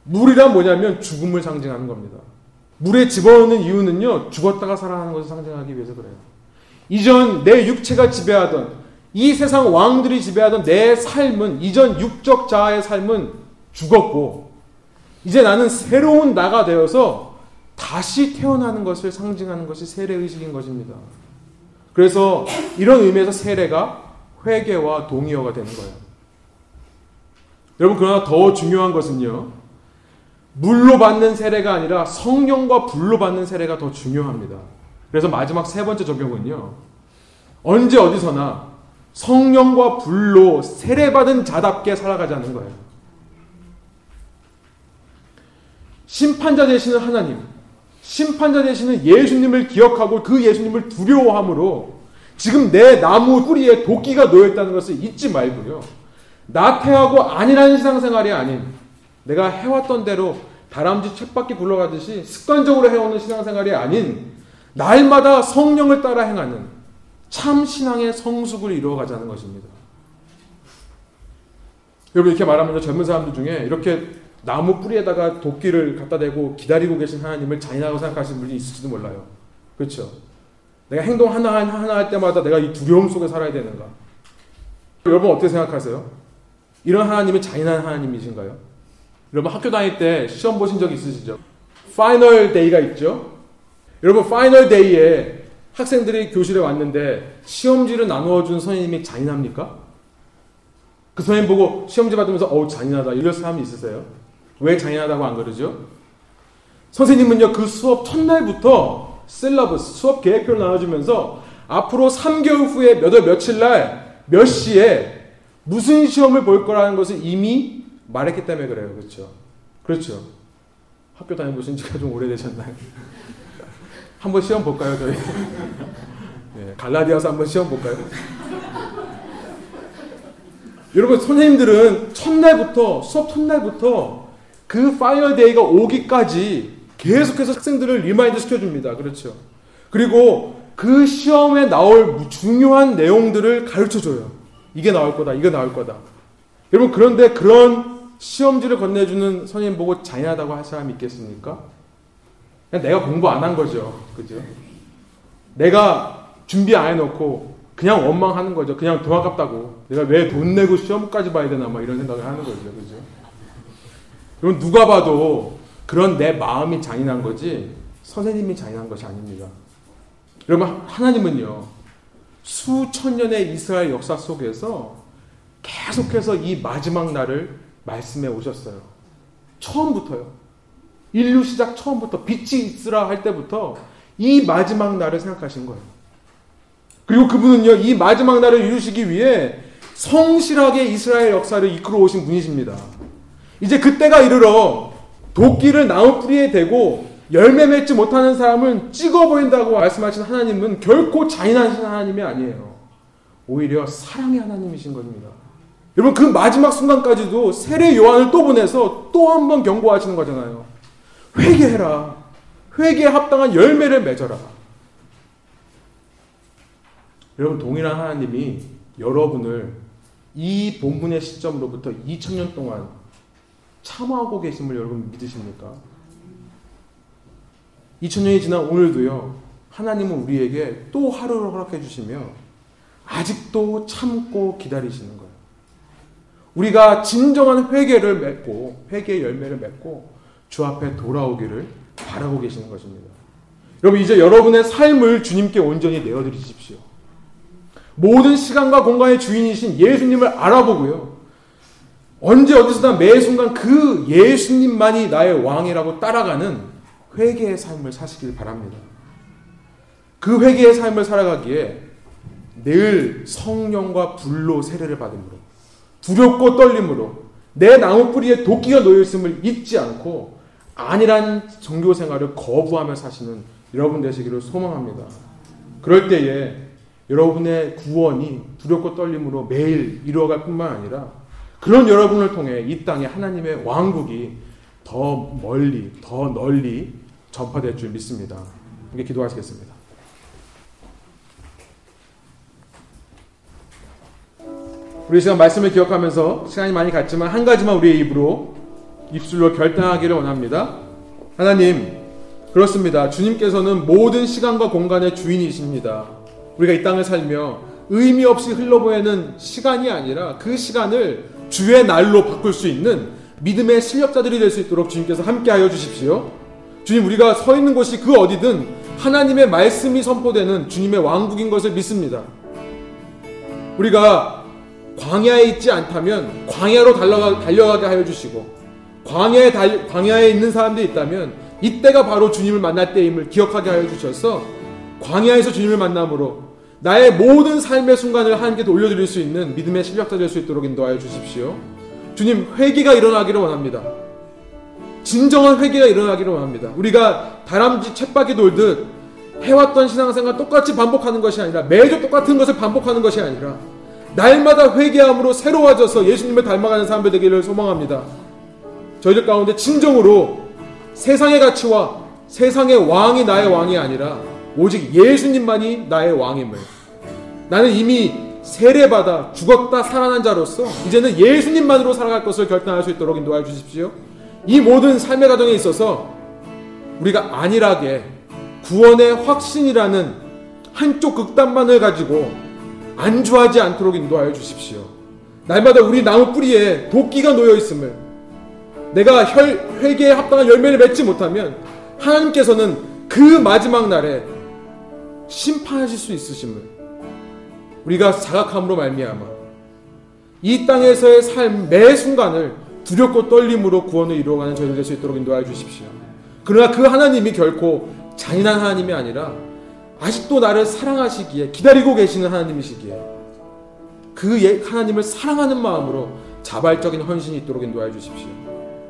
물이란 뭐냐면 죽음을 상징하는 겁니다. 물에 집어넣는 이유는요, 죽었다가 살아나는 것을 상징하기 위해서 그래요. 이전 내 육체가 지배하던 이 세상 왕들이 지배하던 내 삶은 이전 육적 자아의 삶은 죽었고 이제 나는 새로운 나가 되어서 다시 태어나는 것을 상징하는 것이 세례 의식인 것입니다. 그래서 이런 의미에서 세례가 회개와 동의어가 되는 거예요. 여러분 그러나 더 중요한 것은요. 물로 받는 세례가 아니라 성령과 불로 받는 세례가 더 중요합니다. 그래서 마지막 세 번째 적용은요. 언제 어디서나 성령과 불로 세례받은 자답게 살아가자는 거예요. 심판자 되시는 하나님, 심판자 되시는 예수님을 기억하고 그 예수님을 두려워함으로 지금 내 나무 뿌리에 도끼가 놓여있다는 것을 잊지 말고요. 나태하고 아니라는 신앙생활이 아닌 내가 해왔던 대로 다람쥐 책바퀴 굴러가듯이 습관적으로 해오는 신앙생활이 아닌 날마다 성령을 따라 행하는 참 신앙의 성숙을 이루어가자는 것입니다. 여러분 이렇게 말하면 젊은 사람들 중에 이렇게 나무 뿌리에다가 도끼를 갖다 대고 기다리고 계신 하나님을 잔인하고 생각하시는 분이 있을지도 몰라요. 그렇죠? 내가 행동 하나 하나 할 때마다 내가 이 두려움 속에 살아야 되는가? 여러분 어떻게 생각하세요? 이런 하나님이 잔인한 하나님이신가요? 여러분 학교 다닐 때 시험 보신 적 있으시죠? final day가 있죠? 여러분 final day에 학생들이 교실에 왔는데 시험지를 나누어 준 선생님이 잔인합니까? 그 선생님 보고 시험지 받으면서 어우 잔인하다 이런 사람이 있으세요? 왜 잔인하다고 안 그러죠? 선생님은요 그 수업 첫날부터 syllabus 수업 계획표를 나눠주면서 앞으로 3개월 후에 몇 월 며칠 날 몇 시에 무슨 시험을 볼 거라는 것을 이미 말했기 때문에 그래요. 그렇죠? 그렇죠. 학교 다녀보신 지가 좀 오래되셨나요? 한번 시험 볼까요, 저희? 네, 갈라디아서 한번 시험 볼까요? 여러분, 선생님들은 첫날부터, 수업 첫날부터 그 final day가 오기까지 계속해서 학생들을 remind 시켜줍니다. 그렇죠. 그리고 그 시험에 나올 중요한 내용들을 가르쳐 줘요. 이게 나올 거다, 이게 나올 거다. 여러분, 그런데 그런 시험지를 건네주는 선생님 보고 잔인하다고 할 사람이 있겠습니까? 그냥 내가 공부 안 한 거죠. 그죠? 내가 준비 안 해놓고 그냥 원망하는 거죠. 그냥 돈 아깝다고. 내가 왜 돈 내고 시험까지 봐야 되나, 막 이런 생각을 하는 거죠. 그죠? 여러분, 누가 봐도 그런 내 마음이 잔인한 거지, 선생님이 잔인한 것이 아닙니다. 여러분, 하나님은요, 수천 년의 이스라엘 역사 속에서 계속해서 이 마지막 날을 말씀해 오셨어요. 처음부터요. 인류 시작 처음부터 빛이 있으라 할 때부터 이 마지막 날을 생각하신 거예요. 그리고 그분은요, 이 마지막 날을 이루시기 위해 성실하게 이스라엘 역사를 이끌어 오신 분이십니다. 이제 그때가 이르러 도끼를 나무 뿌리에 대고 열매 맺지 못하는 사람은 찍어버린다고 말씀하신 하나님은 결코 잔인하신 하나님이 아니에요. 오히려 사랑의 하나님이신 겁니다. 여러분 그 마지막 순간까지도 세례 요한을 또 보내서 또 한 번 경고하시는 거잖아요. 회개해라. 회개에 합당한 열매를 맺어라. 여러분 동일한 하나님이 여러분을 이 본문의 시점으로부터 2000년 동안 참아오고 계심을 여러분 믿으십니까? 2000년이 지난 오늘도요. 하나님은 우리에게 또 하루를 허락해 주시며 아직도 참고 기다리시는 거예요. 우리가 진정한 회개를 맺고 회개의 열매를 맺고 주 앞에 돌아오기를 바라고 계시는 것입니다. 여러분 이제 여러분의 삶을 주님께 온전히 내어 드리십시오. 모든 시간과 공간의 주인이신 예수님을 알아보고요. 언제 어디서나 매 순간 그 예수님만이 나의 왕이라고 따라가는 회개의 삶을 사시길 바랍니다. 그 회개의 삶을 살아가기에 늘 성령과 불로 세례를 받음으로 두렵고 떨림으로 내 나무 뿌리에 도끼가 놓여 있음을 잊지 않고 안일한 종교 생활을 거부하며 사시는 여러분 되시기를 소망합니다. 그럴 때에 여러분의 구원이 두렵고 떨림으로 매일 이루어갈 뿐만 아니라 그런 여러분을 통해 이 땅에 하나님의 왕국이 더 멀리, 더 널리 전파될 줄 믿습니다. 함께 기도하시겠습니다. 우리 시간 말씀을 기억하면서 시간이 많이 갔지만 한 가지만 우리의 입으로 입술로 결단하기를 원합니다. 하나님, 그렇습니다. 주님께서는 모든 시간과 공간의 주인이십니다. 우리가 이 땅을 살며 의미 없이 흘러보내는 시간이 아니라 그 시간을 주의 날로 바꿀 수 있는 믿음의 실력자들이 될 수 있도록 주님께서 함께하여 주십시오. 주님, 우리가 서 있는 곳이 그 어디든 하나님의 말씀이 선포되는 주님의 왕국인 것을 믿습니다. 우리가 광야에 있지 않다면 광야로 달려가, 달려가게 하여 주시고 광야에, 달, 광야에 있는 사람들이 있다면 이때가 바로 주님을 만날 때임을 기억하게 하여 주셔서 광야에서 주님을 만남으로 나의 모든 삶의 순간을 하나님께 올려드릴 수 있는 믿음의 실력자 될 수 있도록 인도하여 주십시오. 주님 회개가 일어나기를 원합니다. 진정한 회개가 일어나기를 원합니다. 우리가 다람쥐 쳇바퀴 돌듯 해왔던 신앙생활 똑같이 반복하는 것이 아니라 매주 똑같은 것을 반복하는 것이 아니라 날마다 회개함으로 새로워져서 예수님을 닮아가는 사람들 되기를 소망합니다. 저희들 가운데 진정으로 세상의 가치와 세상의 왕이 나의 왕이 아니라 오직 예수님만이 나의 왕임을 나는 이미 세례받아 죽었다 살아난 자로서 이제는 예수님만으로 살아갈 것을 결단할 수 있도록 인도하여 주십시오. 이 모든 삶의 과정에 있어서 우리가 안일하게 구원의 확신이라는 한쪽 극단만을 가지고 안주하지 않도록 인도하여 주십시오. 날마다 우리 나무 뿌리에 도끼가 놓여 있음을 내가 혈, 회개에 합당한 열매를 맺지 못하면 하나님께서는 그 마지막 날에 심판하실 수 있으심을 우리가 자각함으로 말미암아 이 땅에서의 삶 매 순간을 두렵고 떨림으로 구원을 이루어가는 저희들 될 수 있도록 인도하여 주십시오. 그러나 그 하나님이 결코 잔인한 하나님이 아니라 아직도 나를 사랑하시기에 기다리고 계시는 하나님이시기에 그 예, 하나님을 사랑하는 마음으로 자발적인 헌신이 있도록 인도하여 주십시오.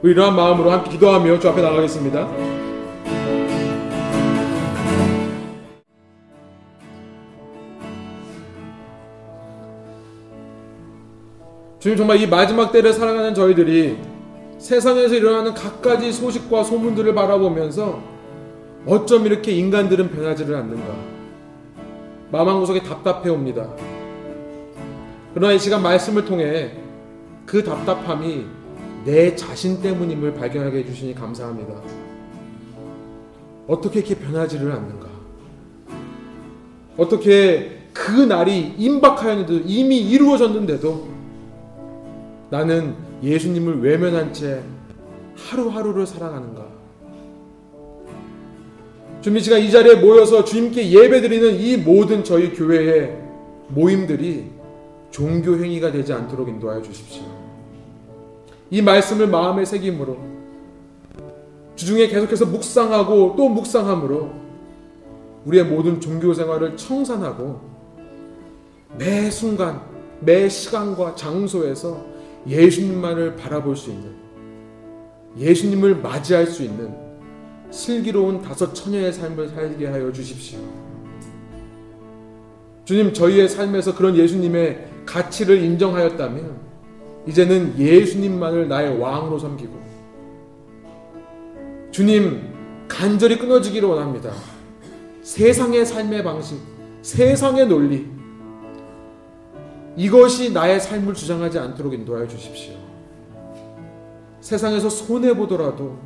이러한 마음으로 함께 기도하며 주 앞에 나가겠습니다. 주님 정말 이 마지막 때를 살아가는 저희들이 세상에서 일어나는 갖가지 소식과 소문들을 바라보면서 어쩜 이렇게 인간들은 변하지를 않는가 마음 한 구석에 답답해 옵니다. 그러나 이 시간 말씀을 통해 그 답답함이 내 자신 때문임을 발견하게 해주시니 감사합니다. 어떻게 이렇게 변하지를 않는가? 어떻게 그 날이 임박하였는데도 이미 이루어졌는데도 나는 예수님을 외면한 채 하루하루를 살아가는가? 주민 씨가 이 자리에 모여서 주님께 예배드리는 이 모든 저희 교회의 모임들이 종교 행위가 되지 않도록 인도하여 주십시오. 이 말씀을 마음에 새김으로 주중에 계속해서 묵상하고 또 묵상함으로 우리의 모든 종교 생활을 청산하고 매 순간, 매 시간과 장소에서 예수님만을 바라볼 수 있는 예수님을 맞이할 수 있는 슬기로운 다섯 처녀의 삶을 살게 하여 주십시오. 주님, 저희의 삶에서 그런 예수님의 가치를 인정하였다면, 이제는 예수님만을 나의 왕으로 섬기고, 주님, 간절히 끊어지기를 원합니다. 세상의 삶의 방식, 세상의 논리, 이것이 나의 삶을 주장하지 않도록 인도하여 주십시오. 세상에서 손해보더라도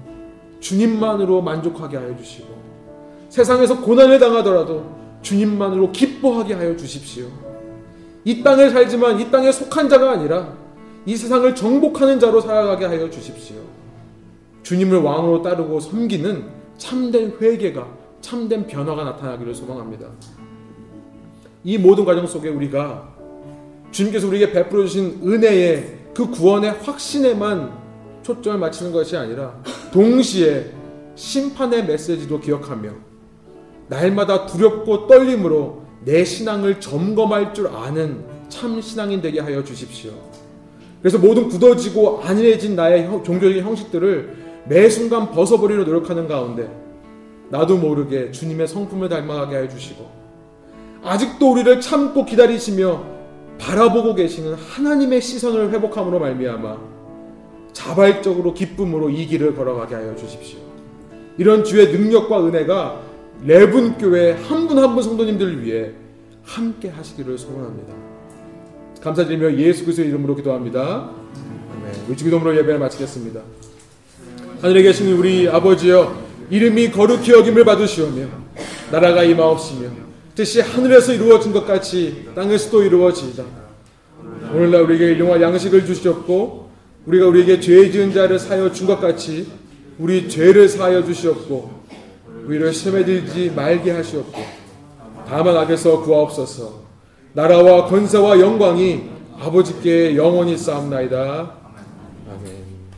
주님만으로 만족하게 하여 주시고 세상에서 고난을 당하더라도 주님만으로 기뻐하게 하여 주십시오. 이 땅을 살지만 이 땅에 속한 자가 아니라 이 세상을 정복하는 자로 살아가게 하여 주십시오. 주님을 왕으로 따르고 섬기는 참된 회개가 참된 변화가 나타나기를 소망합니다. 이 모든 과정 속에 우리가 주님께서 우리에게 베풀어 주신 은혜의 그 구원의 확신에만 초점을 맞추는 것이 아니라 동시에 심판의 메시지도 기억하며 날마다 두렵고 떨림으로 내 신앙을 점검할 줄 아는 참 신앙인 되게 하여 주십시오. 그래서 모든 굳어지고 안일해진 나의 종교적인 형식들을 매 순간 벗어버리려 노력하는 가운데 나도 모르게 주님의 성품을 닮아가게 해 주시고 아직도 우리를 참고 기다리시며 바라보고 계시는 하나님의 시선을 회복함으로 말미암아 자발적으로 기쁨으로 이 길을 걸어가게 하여 주십시오. 이런 주의 능력과 은혜가 레분 교회 한 분 한 분 성도님들을 위해 함께 하시기를 소원합니다. 감사드리며 예수 그리스도의 이름으로 기도합니다. 우리 기도으로 예배를 마치겠습니다. 하늘에 계신 우리 아버지여 이름이 거룩히 여김을 받으시오며 나라가 임하옵시며 뜻이 하늘에서 이루어진 것 같이 땅에서도 이루어지이다. 오늘날 우리에게 일용할 양식을 주시옵고 우리가 우리에게 죄 지은 자를 사여 준 것 같이 우리 죄를 사여 주시옵고 우리를 시험에 들지 말게 하시옵고 다만 악에서 구하옵소서 나라와 권세와 영광이 아버지께 영원히 쌓옵나이다.